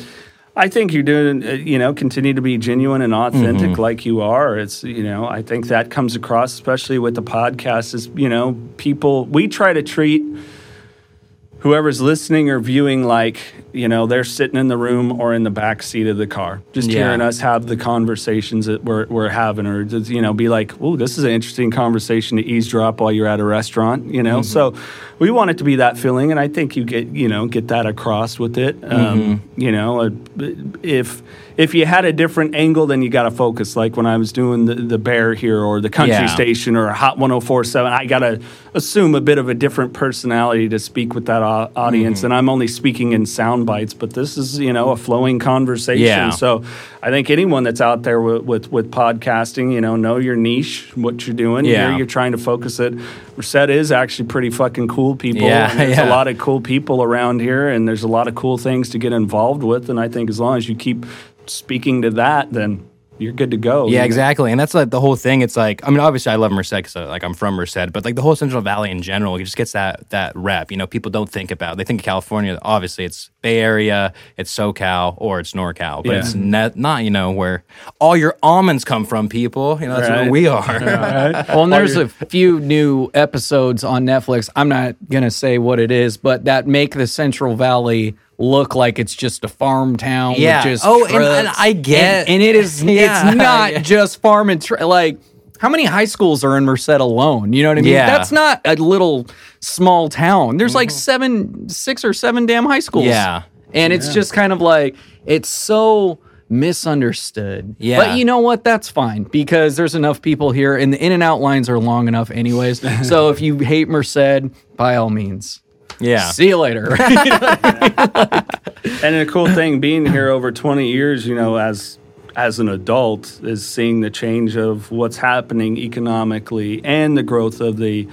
I think you're doing. Uh, you know, continue to be genuine and authentic, Mm-hmm. like you are. It's you know, I think that comes across, especially with the podcast. Is you know, people we try to treat whoever's listening or viewing like you know they're sitting in the room or in the back seat of the car just Yeah. hearing us have the conversations that we're, we're having or just you know be like oh this is an interesting conversation to eavesdrop while you're at a restaurant you know? So we want it to be that feeling and i think you get you know get that across with it. Um, you know uh, if if you had a different angle then you got to focus. Like when i was doing the, the bear here or the country Yeah. station or hot 1047 i got to assume a bit of a different personality to speak with that au- audience Mm-hmm. and i'm only speaking in sound bites but this is you know a flowing conversation Yeah. so I think anyone that's out there with, with, with podcasting, you know, know your niche, what you're doing. Yeah. You're, you're trying to focus it. Merced is actually pretty fucking cool people. Yeah, there's yeah. a lot of cool people around here, and there's a lot of cool things to get involved with. And I think as long as you keep speaking to that, then you're good to go. Yeah, exactly. And that's like the whole thing. It's like, I mean, obviously I love Merced because like I'm from Merced, but like the whole Central Valley in general, it just gets that that rep. You know, people don't think about. They think of California. Obviously, it's Bay Area, it's SoCal, or it's NorCal, but Yeah. it's not, not you know where all your almonds come from. People, you know, that's Right. where we are. <laughs> Well, and there's a few new episodes on Netflix. I'm not gonna say what it is, but that make the Central Valley look like it's just a farm town. Yeah. With just Oh, and- and. I get- and, and it is. <laughs> Yeah, it's not <laughs> yeah. just farm and tra- like. How many high schools are in Merced alone? You know what I mean? Yeah. That's not a little small town. There's like mm-hmm. seven, six or seven damn high schools. Yeah. And it's just kind of like, it's so misunderstood. Yeah. But you know what? That's fine because there's enough people here and the in and out lines are long enough, anyways. <laughs> so if you hate Merced, by all means, yeah. see you later. <laughs> <laughs> And the cool thing being here over 20 years, you know, as as an adult is seeing the change of what's happening economically and the growth of the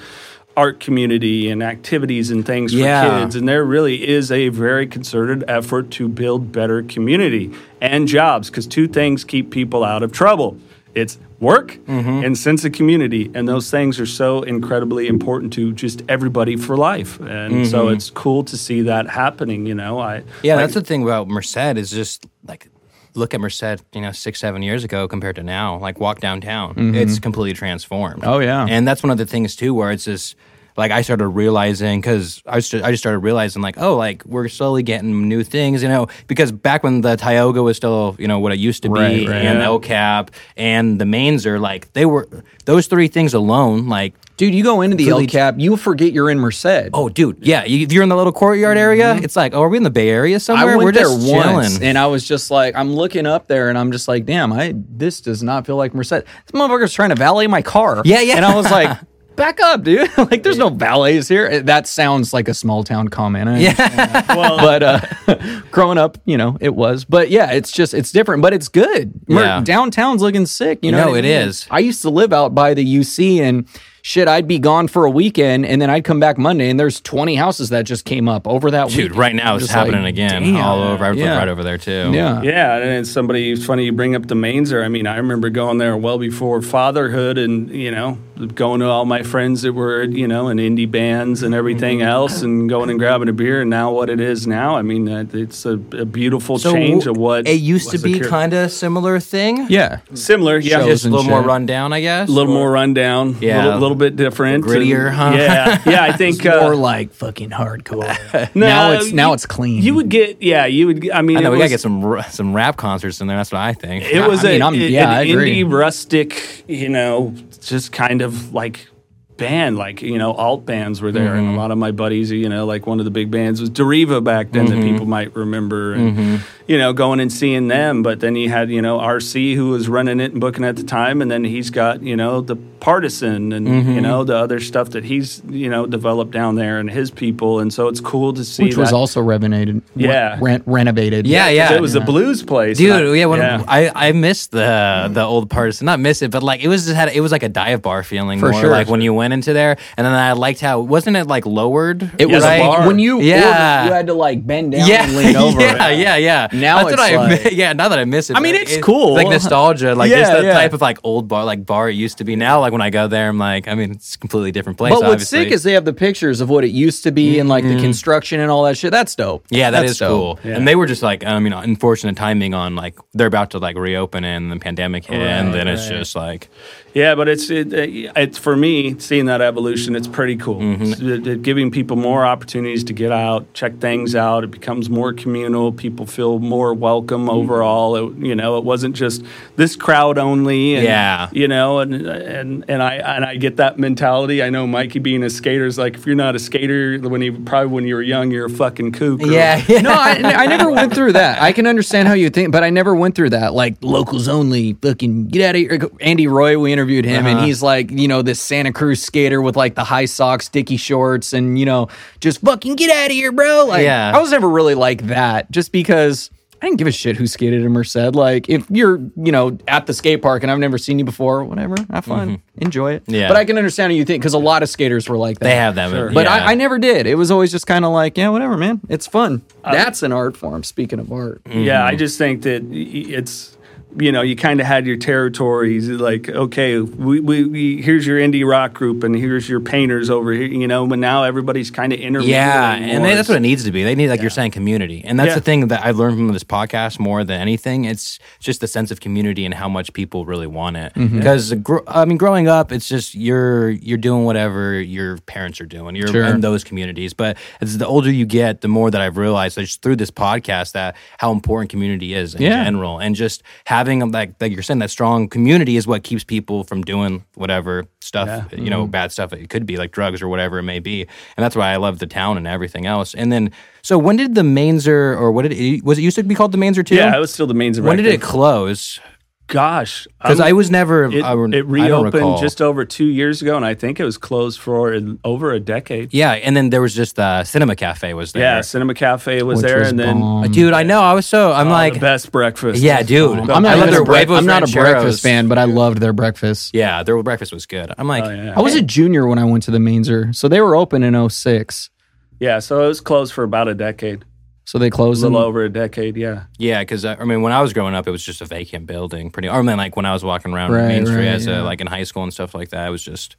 art community and activities and things for Yeah. kids. And there really is a very concerted effort to build better community and jobs because two things keep people out of trouble. It's work mm-hmm. and sense of community and those things are so incredibly important to just everybody for life. And so mm-hmm. it's cool to see that happening you know i Yeah, like- that's the thing about Merced is just like look at Merced, you know, six, seven years ago compared to now. Like walk downtown, mm-hmm. it's completely transformed. Oh, yeah. and that's one of the things too, where it's just like I started realizing because I just I just started realizing like oh like we're slowly getting new things, you know, because back when the Tioga was still you know what it used to be, Right, right. and Yeah. El Cap and the Mainzer, like they were those three things alone, like. Dude, you go into the Really- El Cap, you forget you're in Merced. Oh, dude, yeah. You, if you're in the little courtyard mm-hmm. area, it's like, oh, are we in the Bay Area somewhere? I went we're there just once, chilling. and I was just like, I'm looking up there, and I'm just like, damn, I this does not feel like Merced. This motherfucker's trying to valet my car. Yeah, yeah. And I was like, <laughs> back up, dude. <laughs> like, there's no valets here. That sounds like a small town comment. I- yeah. well <laughs> but uh, <laughs> growing up, you know, it was. But yeah, it's just it's different, but it's good. Yeah. downtown's looking sick. You know, No, what I it mean? is. I used to live out by the UC and. Shit, I'd be gone for a weekend and then I'd come back Monday and there's 20 houses that just came up over that Dude, week. right now it's Just like, happening again damn. all over. I live Yeah. right over there too. Yeah. Yeah, and it's somebody. It's funny you bring up the Mainzer. I mean, I remember going there well before fatherhood, and you know, going to all my friends that were you know in indie bands and everything else, and <laughs> going and grabbing a beer. And now what it is now, I mean, uh, it's a, a beautiful So change of what it used to be kind of similar thing. Yeah. similar. Yeah, Shows just a and little more rundown, I guess. a little more rundown. Yeah. a little, little bit different, Grittier, and- huh? Yeah, yeah. <laughs> I think uh, More like fucking hardcore. <laughs> no, now it's now you- it's clean. You would get, yeah, you would. get- I mean, I know it we gotta get some ra- some rap concerts in there. That's what I think. It was I mean, a, I'm- an I agree. indie rustic, you know, just kind of like band, like you know, alt bands were there, Mm-hmm. and a lot of my buddies, you know, like one of the big bands was Deriva back then Mm-hmm. that people might remember, and you know, going and seeing them. But then you had you know RC who was running it and booking at the time, and then he's got you know the Partisan and Mm-hmm. you know the other stuff that he's you know developed down there and his people, and so it's cool to see which was also renovated. Yeah. Rent, renovated. Yeah, yeah. It was a blues place, Dude, I- yeah, when yeah. I I missed the the old partisan, not miss it, but like it was just had it was like a dive bar feeling For more sure. like when you went into there, and then I liked how wasn't it like lowered? It was Yeah, the like bar. when you Yeah. ordered, you had to like bend down yeah, and lean over. <laughs> yeah, yeah, yeah. Now That's what it's I <laughs> like- mi- yeah. Now that I miss it, I mean, like, it's it- cool. like nostalgia, like just Yeah, that yeah. type of like old bar, like bar it used to be. Now, like when I go there, I'm like, I mean, it's a completely different place. But what's obviously. Mm-hmm. sick is they have the pictures of what it used to be and like the construction and all that shit. That's dope. Yeah, that That's is dope. cool. And they were just like, I mean, unfortunate timing on like they're about to like reopen and the pandemic hit, and then it's just like, Yeah, but it's it, it's for me seeing that evolution. It's pretty cool. Mm-hmm. It's, it- it giving people more opportunities to get out, check things out. It becomes more communal. People feel more welcome Mm-hmm. overall. It, you know, it wasn't just this crowd only. And, Yeah. You know, and and and I and I get that mentality. I know Mikey being a skater is like if you're not a skater when you probably when you were young you're a fucking kook. or- yeah, yeah. No, I, I never <laughs> went through that. I can understand how you think, but I never went through that. Like locals only, fucking get out of here. Andy Roy, we interviewed him, and Uh-huh. he's like, you know, this Santa Cruz skater with like the high socks, sticky shorts, and you know, just fucking get out of here, bro. Like, Yeah. I was never really like that, just because I didn't give a shit who skated in Merced. Like, if you're, you know, at the skate park and I've never seen you before, whatever, have fun, enjoy it. Mm-hmm. Yeah. But I can understand what you think because a lot of skaters were like that. They have that. But yeah. I, I never did. It was always just kind of like, yeah, whatever, man. It's fun. Uh, That's an art form. Speaking of art, Yeah, I just think that it's you know you kind of had your territories like okay we, we, we here's your indie rock group and here's your painters over here you know but now everybody's kind of intermingling Yeah, and they, that's what it needs to be. They need, like you're saying, community, and that's Yeah. the thing that I've learned from this podcast more than anything. It's just the sense of community and how much people really want it. Mm-hmm. Because gr- I mean, growing up, it's just you're you're doing whatever your parents are doing. You're Sure. in those communities, but as the older you get, the more that I've realized, just through this podcast, that how important community is in Yeah. general, and just having like like you're saying that strong community is what keeps people from doing whatever stuff you know Mm-hmm. bad stuff. It could be like drugs or whatever it may be. And that's why i love the town and everything else. And then so when did the mainzer or what did it was it used to be called the mainzer too yeah it was still the mainzer when did it close gosh because I'm- um, was never it, I, it reopened just over two years ago and i think it was closed for over a decade yeah and then there was just the cinema cafe was there yeah cinema cafe was which there was and then bomb. Uh, dude i know i was so i'm oh, like the best breakfast yeah dude I'm not, I love their bre- I'm not a breakfast fan, but I loved their breakfast. yeah their breakfast was good i'm like Oh, yeah. I was a junior when I went to the Mainzer, so they were open in 06. yeah so it was closed for about a decade So they a closed in little over a decade yeah Yeah, because uh, I mean, when I was growing up, it was just a vacant building. Pretty, or I mean, like when I was walking around Right, Main Street right, as yeah. a, like in high school and stuff like that, it was just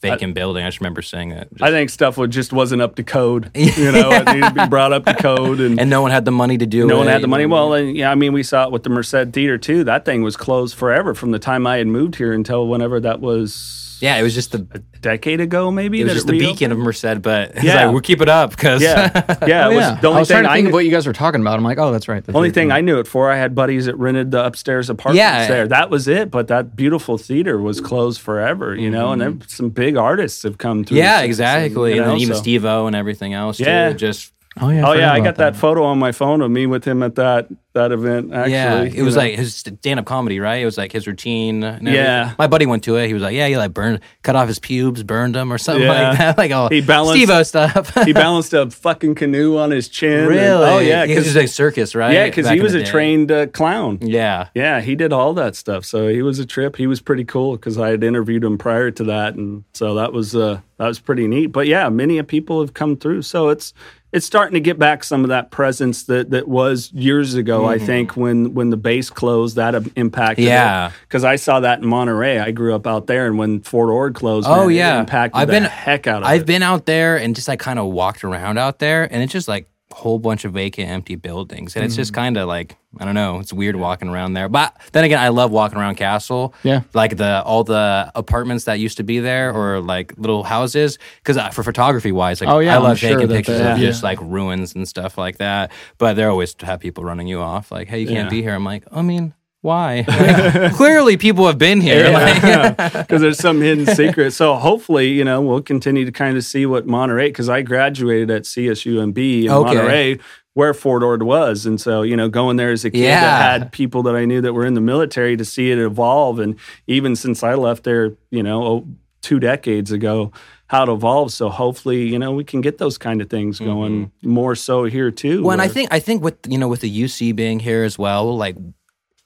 vacant building. I just remember saying that. Just- I think stuff would just wasn't up to code. <laughs> You know, it needed to be brought up to code, and, and no one had the money to do it. no one had the money. Well, and, yeah, I mean, we saw it with the Merced Theater too. That thing was closed forever from the time I had moved here until whenever that was. Yeah, it was just the a decade ago, maybe. it was that just the reopened? beacon of Merced, but Yeah. like we'll keep it up because Yeah, <laughs> yeah. It was yeah. the only I was thing trying to I think knew. of what you guys were talking about. I'm like, oh, that's right. the only theater. thing I knew it for, I had buddies that rented the upstairs apartments Yeah. there. That was it. But that beautiful theater was closed forever, you know. And then some big artists have come through. Mm-hmm. yeah, since, exactly. you And know, then even so- Steve O and everything else. Yeah. too, just Oh yeah. Oh yeah, I about got that photo on my phone of me with him at that that event. Actually, yeah, it was know. like his stand-up comedy, right? It was like his routine. Yeah. my buddy went to it. He was like, "Yeah, he like burned, cut off his pubes, burned them, or something Yeah. <laughs> like that." Like oh, He balanced- Steve O stuff. <laughs> he balanced a fucking canoe on his chin. and- really? oh yeah, he was because like circus, right? yeah, because he was a trained uh, clown. Yeah, Yeah, he did all that stuff. So he was a trip. He was pretty cool because I had interviewed him prior to that, and so that was uh, that was pretty neat. But yeah, many of people have come through, so it's it's starting to get back some of that presence that that was years ago. I think when when the base closed, that im- impacted. Mm-hmm. Yeah. because I saw that in Monterey. I grew up out there, and when Fort Ord closed, Oh, man, it yeah. impacted I've the been- heck out of I've it. been out there and just like kind of walked around out there, and it's just like whole bunch of vacant, empty buildings, and it's Mm. just kind of like I don't know, it's weird walking around there. But then again, I love walking around Castle. Yeah. like the all the apartments that used to be there, or like little houses, because for photography wise, like Oh, yeah, I I'm love sure taking pictures the- of yeah. just like ruins and stuff like that. But they always have people running you off, like, "Hey, you can't Yeah. be here." I'm like, I mean. Why? <laughs> Like, clearly, people have been here. Like, because <laughs> there's some hidden secret. So hopefully, you know, we'll continue to kind of see what Monterey. Because I graduated at CSUMB in Okay. Monterey, where Fort Ord was, and so you know, going there as a kid Yeah. that had people that I knew that were in the military to see it evolve, and even since I left there, you know, oh, two decades ago. How it evolved. So hopefully, you know, we can get those kind of things going more so here too. Mm-hmm. Well, and I think I think with you know with the UC being here as well, like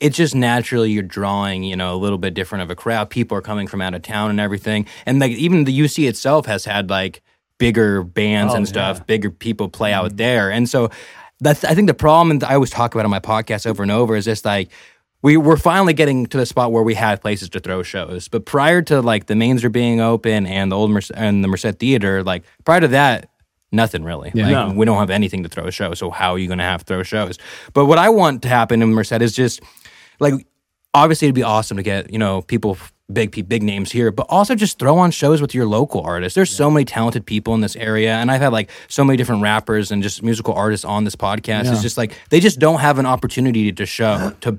it's just naturally you're drawing you know a little bit different of a crowd. People are coming from out of town and everything, and like even the UC itself has had like bigger bands Oh, and stuff, bigger people play out mm-hmm. there, and so that's I think the problem, and I always talk about on my podcast over and over, is just like. We we're finally getting to the spot where we have places to throw shows, but prior to like the Mainzer being open and the old Merced, and the Merced Theater, like prior to that, nothing really. Like, No. we don't have anything to throw a show. So how are you going to have throw shows? But what I want to happen in Merced is just like obviously it'd be awesome to get you know people big pe- big names here, but also just throw on shows with your local artists. There's so many talented people in this area, and I've had like so many different rappers and just musical artists on this podcast. It's just like they just don't have an opportunity to show <clears throat> to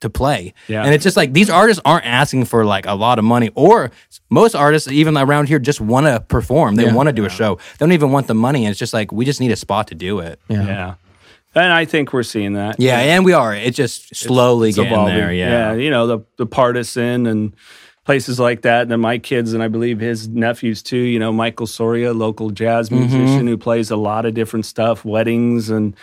to play, Yeah. and it's just like these artists aren't asking for like a lot of money, or most artists even around here just want to perform. They want to do a show. They don't even want the money. And It's just like we just need a spot to do it. Yeah. Yeah, and I think we're seeing that. Yeah, and we are. It's just slowly it's getting evolving. there. Yeah. you know the the partisan and places like that. And then my kids and I believe his nephews too. You know, Michael Soria, local jazz Mm-hmm. musician who plays a lot of different stuff, weddings and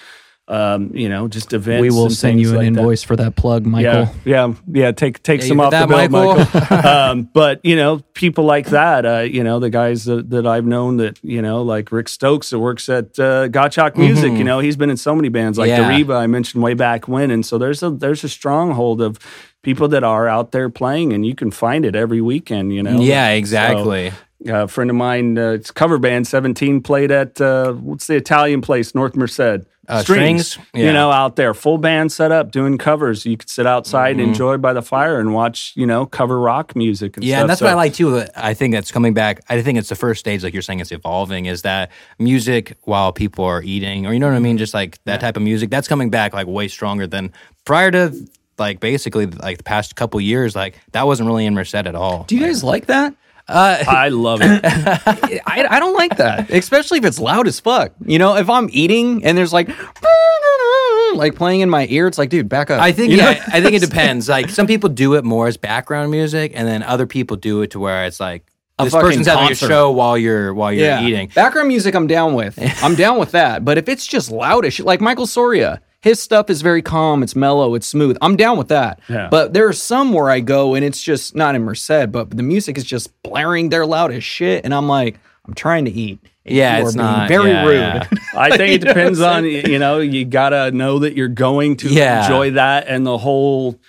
um, you know, just events. we will and send you an like that. invoice for that plug, Michael. Yeah, yeah, yeah. Take take Yeah, some off heard the that, bill, Michael? Michael. <laughs> um, but you know, people like that. Uh, you know, the guys that, that I've known that you know, like Rick Stokes that works at uh, Gottschalk Music. You know, he's been in so many bands like Mm-hmm. Yeah. Deriva I mentioned way back when, and so there's a there's a stronghold of people that are out there playing, and you can find it every weekend. You know. Yeah, So, exactly. A friend of mine, uh, it's cover band 17, played at uh, what's the Italian place, North Merced. Uh, Strings? you Yeah. know, out there, full band set up, doing covers. You could sit outside, Mm-hmm. enjoy by the fire, and watch, you know, cover rock music. And Yeah, stuff. and that's So- what I like too. I think that's coming back. I think it's the first stage, like you're saying, it's evolving. Is that music while people are eating, or you know what I mean? Just like that type of music, that's coming back like way stronger than prior to like basically like the past couple years. Like that wasn't really in Merced at all. Do you guys like that? Uh, I love it. <laughs> I, I don't like that, especially if it's loud as fuck. You know, if I'm eating and there's like <laughs> like playing in my ear, it's like, dude, back up. I think You know? yeah, I think it depends. Like some people do it more as background music, and then other people do it to where it's like A this fucking person's having concert. a show while you're while you're yeah. eating. Background music, I'm down with. I'm down with that. But if it's just loudish, like Michael Soria, his stuff is very calm, it's mellow, it's smooth. I'm down with that. Yeah. But there are some where I go and it's just not in Merced, but the music is just blaring there, loud as shit, and I'm like, I'm trying to eat. Yeah, it's being not very yeah, rude. yeah. <laughs> I think it You know what depends on you know you gotta know that you're going to Yeah. enjoy that and the whole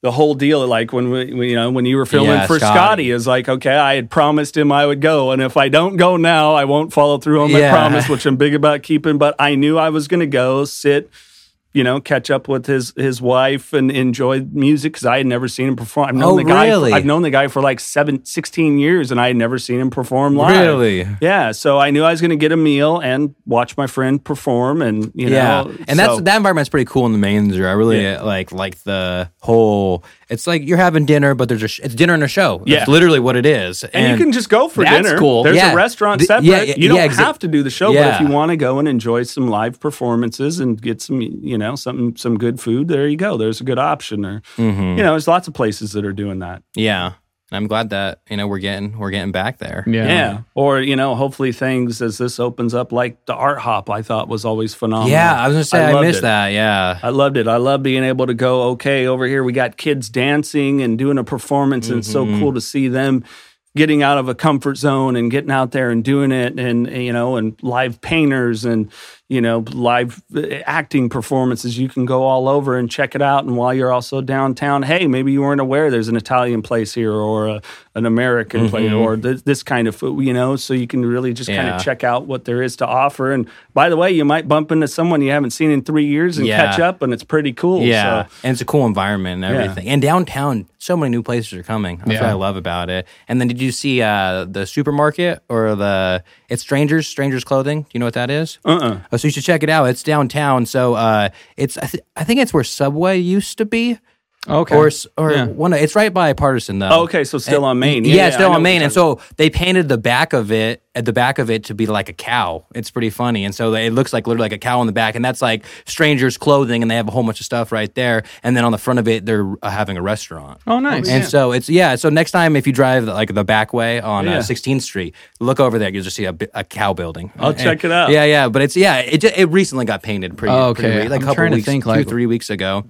the whole deal. Like when we you know when you were filming Yeah, for Scotty. Scotty, is like okay, I had promised him I would go, and if I don't go now, I won't follow through on my Yeah. promise, which I'm big about keeping. But I knew I was going to go sit. You know, catch up with his his wife and enjoy music because I had never seen him perform. I've known Oh, the guy. really? For, I've known the guy for like seven, 16 years, and I had never seen him perform live. Really? Yeah, so I knew I was going to get a meal and watch my friend perform, and you yeah, know, and that's that environment's pretty cool in the main. Mainzer. I really uh, like like the whole. It's like you're having dinner, but there's a sh- it's dinner and a show. That's Yeah. literally what it is. and, you can just go for That's dinner. cool. There's Yeah. a restaurant Th- separate. yeah, yeah, you don't yeah, exa- have to do the show, but if you want to go and enjoy some live performances and get some, you know, something some good food, there you go. There's a good option. Or Mm-hmm. you know, there's lots of places that are doing that. yeah. And I'm glad that you know we're getting we're getting back there. Yeah. Or, you know, hopefully things as this opens up, like the art hop, I thought was always phenomenal. Yeah, I was gonna say I, loved missed it. that. Yeah, I loved it. I love being able to go, okay, over here we got kids dancing and doing a performance, and it's so Mm-hmm. cool to see them getting out of a comfort zone and getting out there and doing it and you know and live painters and you know live uh, acting performances you can go all over and check it out and while you're also downtown hey maybe you weren't aware there's an italian place here or a, an american place or th- this kind of food you know so you can really just kind Mm-hmm. Of check out what there is to offer and by the way you might bump into someone you haven't seen in three years and Yeah. catch up and it's pretty cool yeah, so. and it's a cool environment and Yeah. everything. And downtown, so many new places are coming. That's what I love about it. And then did you see uh, the supermarket or the it's Strangers Strangers Clothing? Do you know what that is? uh-uh so you should check it out. It's downtown. So uh, it's I, th- I think it's where Subway used to be. Okay. Or s- or Yeah. one. It's right by Partisan though. Oh, okay so still on main Yeah, it's I still on what Main, and so they painted the back of it at the back of it to be like a cow. It's pretty funny, and so it looks like literally like a cow on the back, and that's like strangers' clothing, and they have a whole bunch of stuff right there. And then on the front of it, they're uh, having a restaurant. oh, nice. And so it's yeah. So next time if you drive like the back way on Yeah. uh, 16th Street, look over there. You'll just see a, a cow building. I'll And- check it out. Yeah, yeah. But it's yeah. It ju- it recently got painted pretty. Oh, okay. re- like I'm a couple weeks, think, two like- three weeks ago.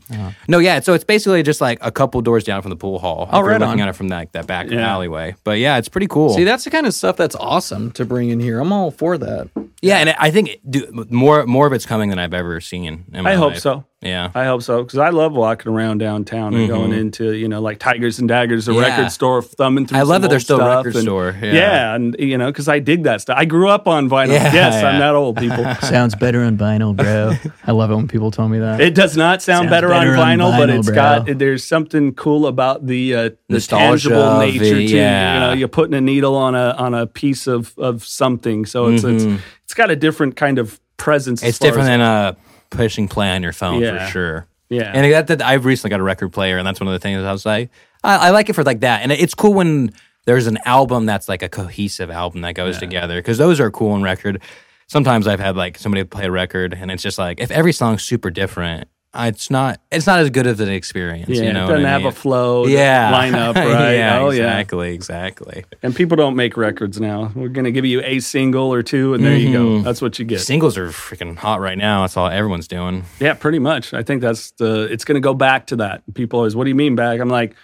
No, yeah. So it's basically just like a couple doors down from the pool hall. Oh, right looking on. at it from that that back Yeah. alleyway. But yeah, it's pretty cool. See, that's the kind of stuff that's awesome to bring in here. I'm all for that. yeah, and I think dude, more more of it's coming than I've ever seen. In my I hope life. so. Yeah. I hope so because I love walking around downtown and going into you know like Tigers and Daggers, the Mm-hmm. Yeah. record store, thumbing through. I love that there's still a record and- store, yeah. Yeah. and you know because I dig that stuff. I grew up on vinyl. Yeah, yes, I'm that old people. <laughs> Sounds better on vinyl, bro. <laughs> I love it when people tell me that. It does not sound better, better on, on vinyl, but vinyl, it's bro. got there's something cool about the uh, the tangible nature it, to yeah. you know you're putting a needle on a on a piece of of something, so it's it's it's got a different kind of presence. Mm-hmm. It's different than uh, pushing play on your phone Yeah. for sure. Yeah. and that, that I've recently got a record player, and that's one of the things I was like, I, I like it for like that, and it's cool when there's an album that's like a cohesive album that goes together because those are cool in record. Sometimes I've had like somebody play a record, and it's just like if every song's super different, it's not it's not as good of an experience. Yeah, you know, it doesn't have mean? a flow. yeah line up <laughs> right. yeah, oh yeah. exactly, exactly. And people don't make records now. We're gonna give you a single or two, and there you go. Mhm. That's what you get. Singles are freaking hot right now. That's all everyone's doing. Yeah, pretty much. I think that's the. It's gonna go back to that. People always, what do you mean back? I'm like,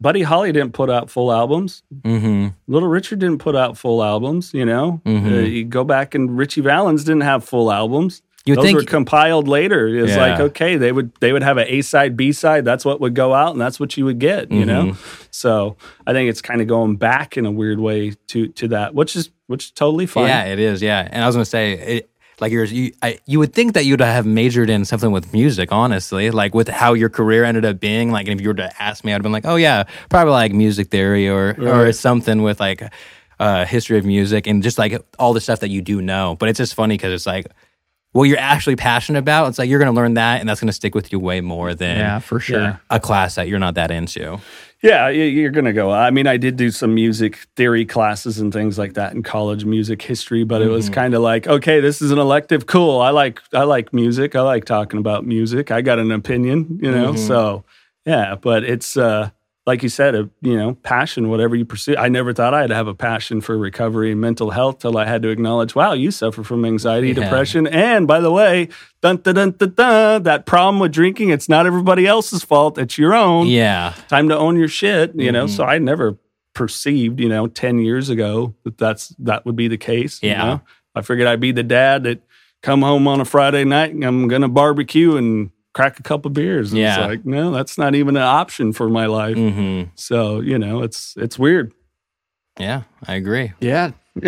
Buddy Holly didn't put out full albums. Mm-hmm. Little Richard didn't put out full albums. You know, Mhm. Uh, you go back and Ritchie Valens didn't have full albums. You Those think were compiled later. It's Yeah. like okay, they would they would have an A side, B side. That's what would go out, and that's what you would get. You know, Mm-hmm. so I think it's kind of going back in a weird way to to that, which is which is totally fine. Yeah, it is. Yeah, and I was gonna say, it, like yours, you I, you would think that you'd have majored in something with music, honestly, like with how your career ended up being. Like, if you were to ask me, I'd have been like, oh yeah, probably like music theory or or something with like uh, history of music and just like all the stuff that you do know. But it's just funny because it's like. What you're actually passionate about, it's like you're going to learn that, and that's going to stick with you way more than Yeah, for sure. Yeah. a class that you're not that into. Yeah, you're going to go. I mean, I did do some music theory classes and things like that in college, music history, but it was kind of like, okay, this is an elective. Cool. I like I like music. I like talking about music. I got an opinion, you know. So, yeah, but it's uh like you said, a you know, passion, whatever you pursue. I never thought I'd have a passion for recovery and mental health till I had to acknowledge, wow, you suffer from anxiety, Yeah. depression, and by the way, dun dun dun dun dun, that problem with drinking, it's not everybody else's fault. It's your own Yeah, time to own your shit you know so mm-hmm. i never perceived you know 10 years ago that that's that would be the case you Yeah. know? i figured i'd be the dad that come home on a friday night and i'm gonna barbecue and crack a couple beers and Yeah. it's like no that's not even an option for my life hmm so you know it's it's weird yeah, I agree. Yeah. <laughs>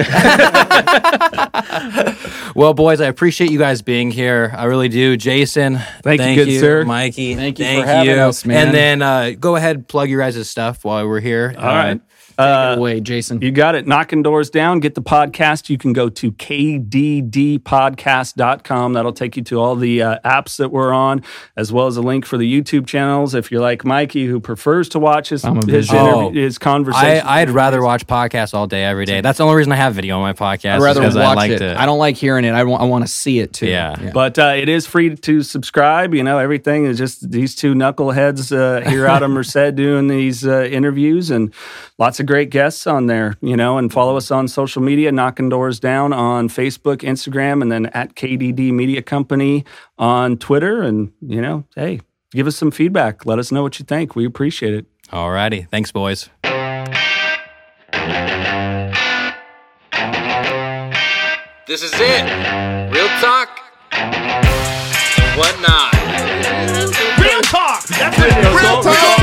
Well, boys, I appreciate you guys being here. I really do. Jason, Thank you, good sir. Mikey, Thank you for having us, man. And then uh, go ahead, plug your guys' stuff while we're here. all right uh, Away, Jason. You got it. Knocking doors down. Get the podcast. You can go to kddpodcast.com. That'll take you to all the uh, apps that we're on, as well as a link for the YouTube channels. If you're like Mikey, who prefers to watch his, his, visual. interview, his conversation. I, I'd rather watch podcasts all day, every day. That's the only reason I have video on my podcast. I'd rather watch I like it. to. I don't like hearing it. I want, I want to see it too. Yeah. But uh, it is free to subscribe. You know, everything is just these two knuckleheads uh, here out of <laughs> Merced doing these uh, interviews and lots of great guests on there, you know, and follow us on social media, Knocking Doors Down on Facebook, Instagram, and then at KDD Media Company on Twitter. And, you know, hey, give us some feedback. Let us know what you think. We appreciate it. All righty. Thanks, boys. This is it. Real talk and whatnot. Real talk. That's it. Real talk.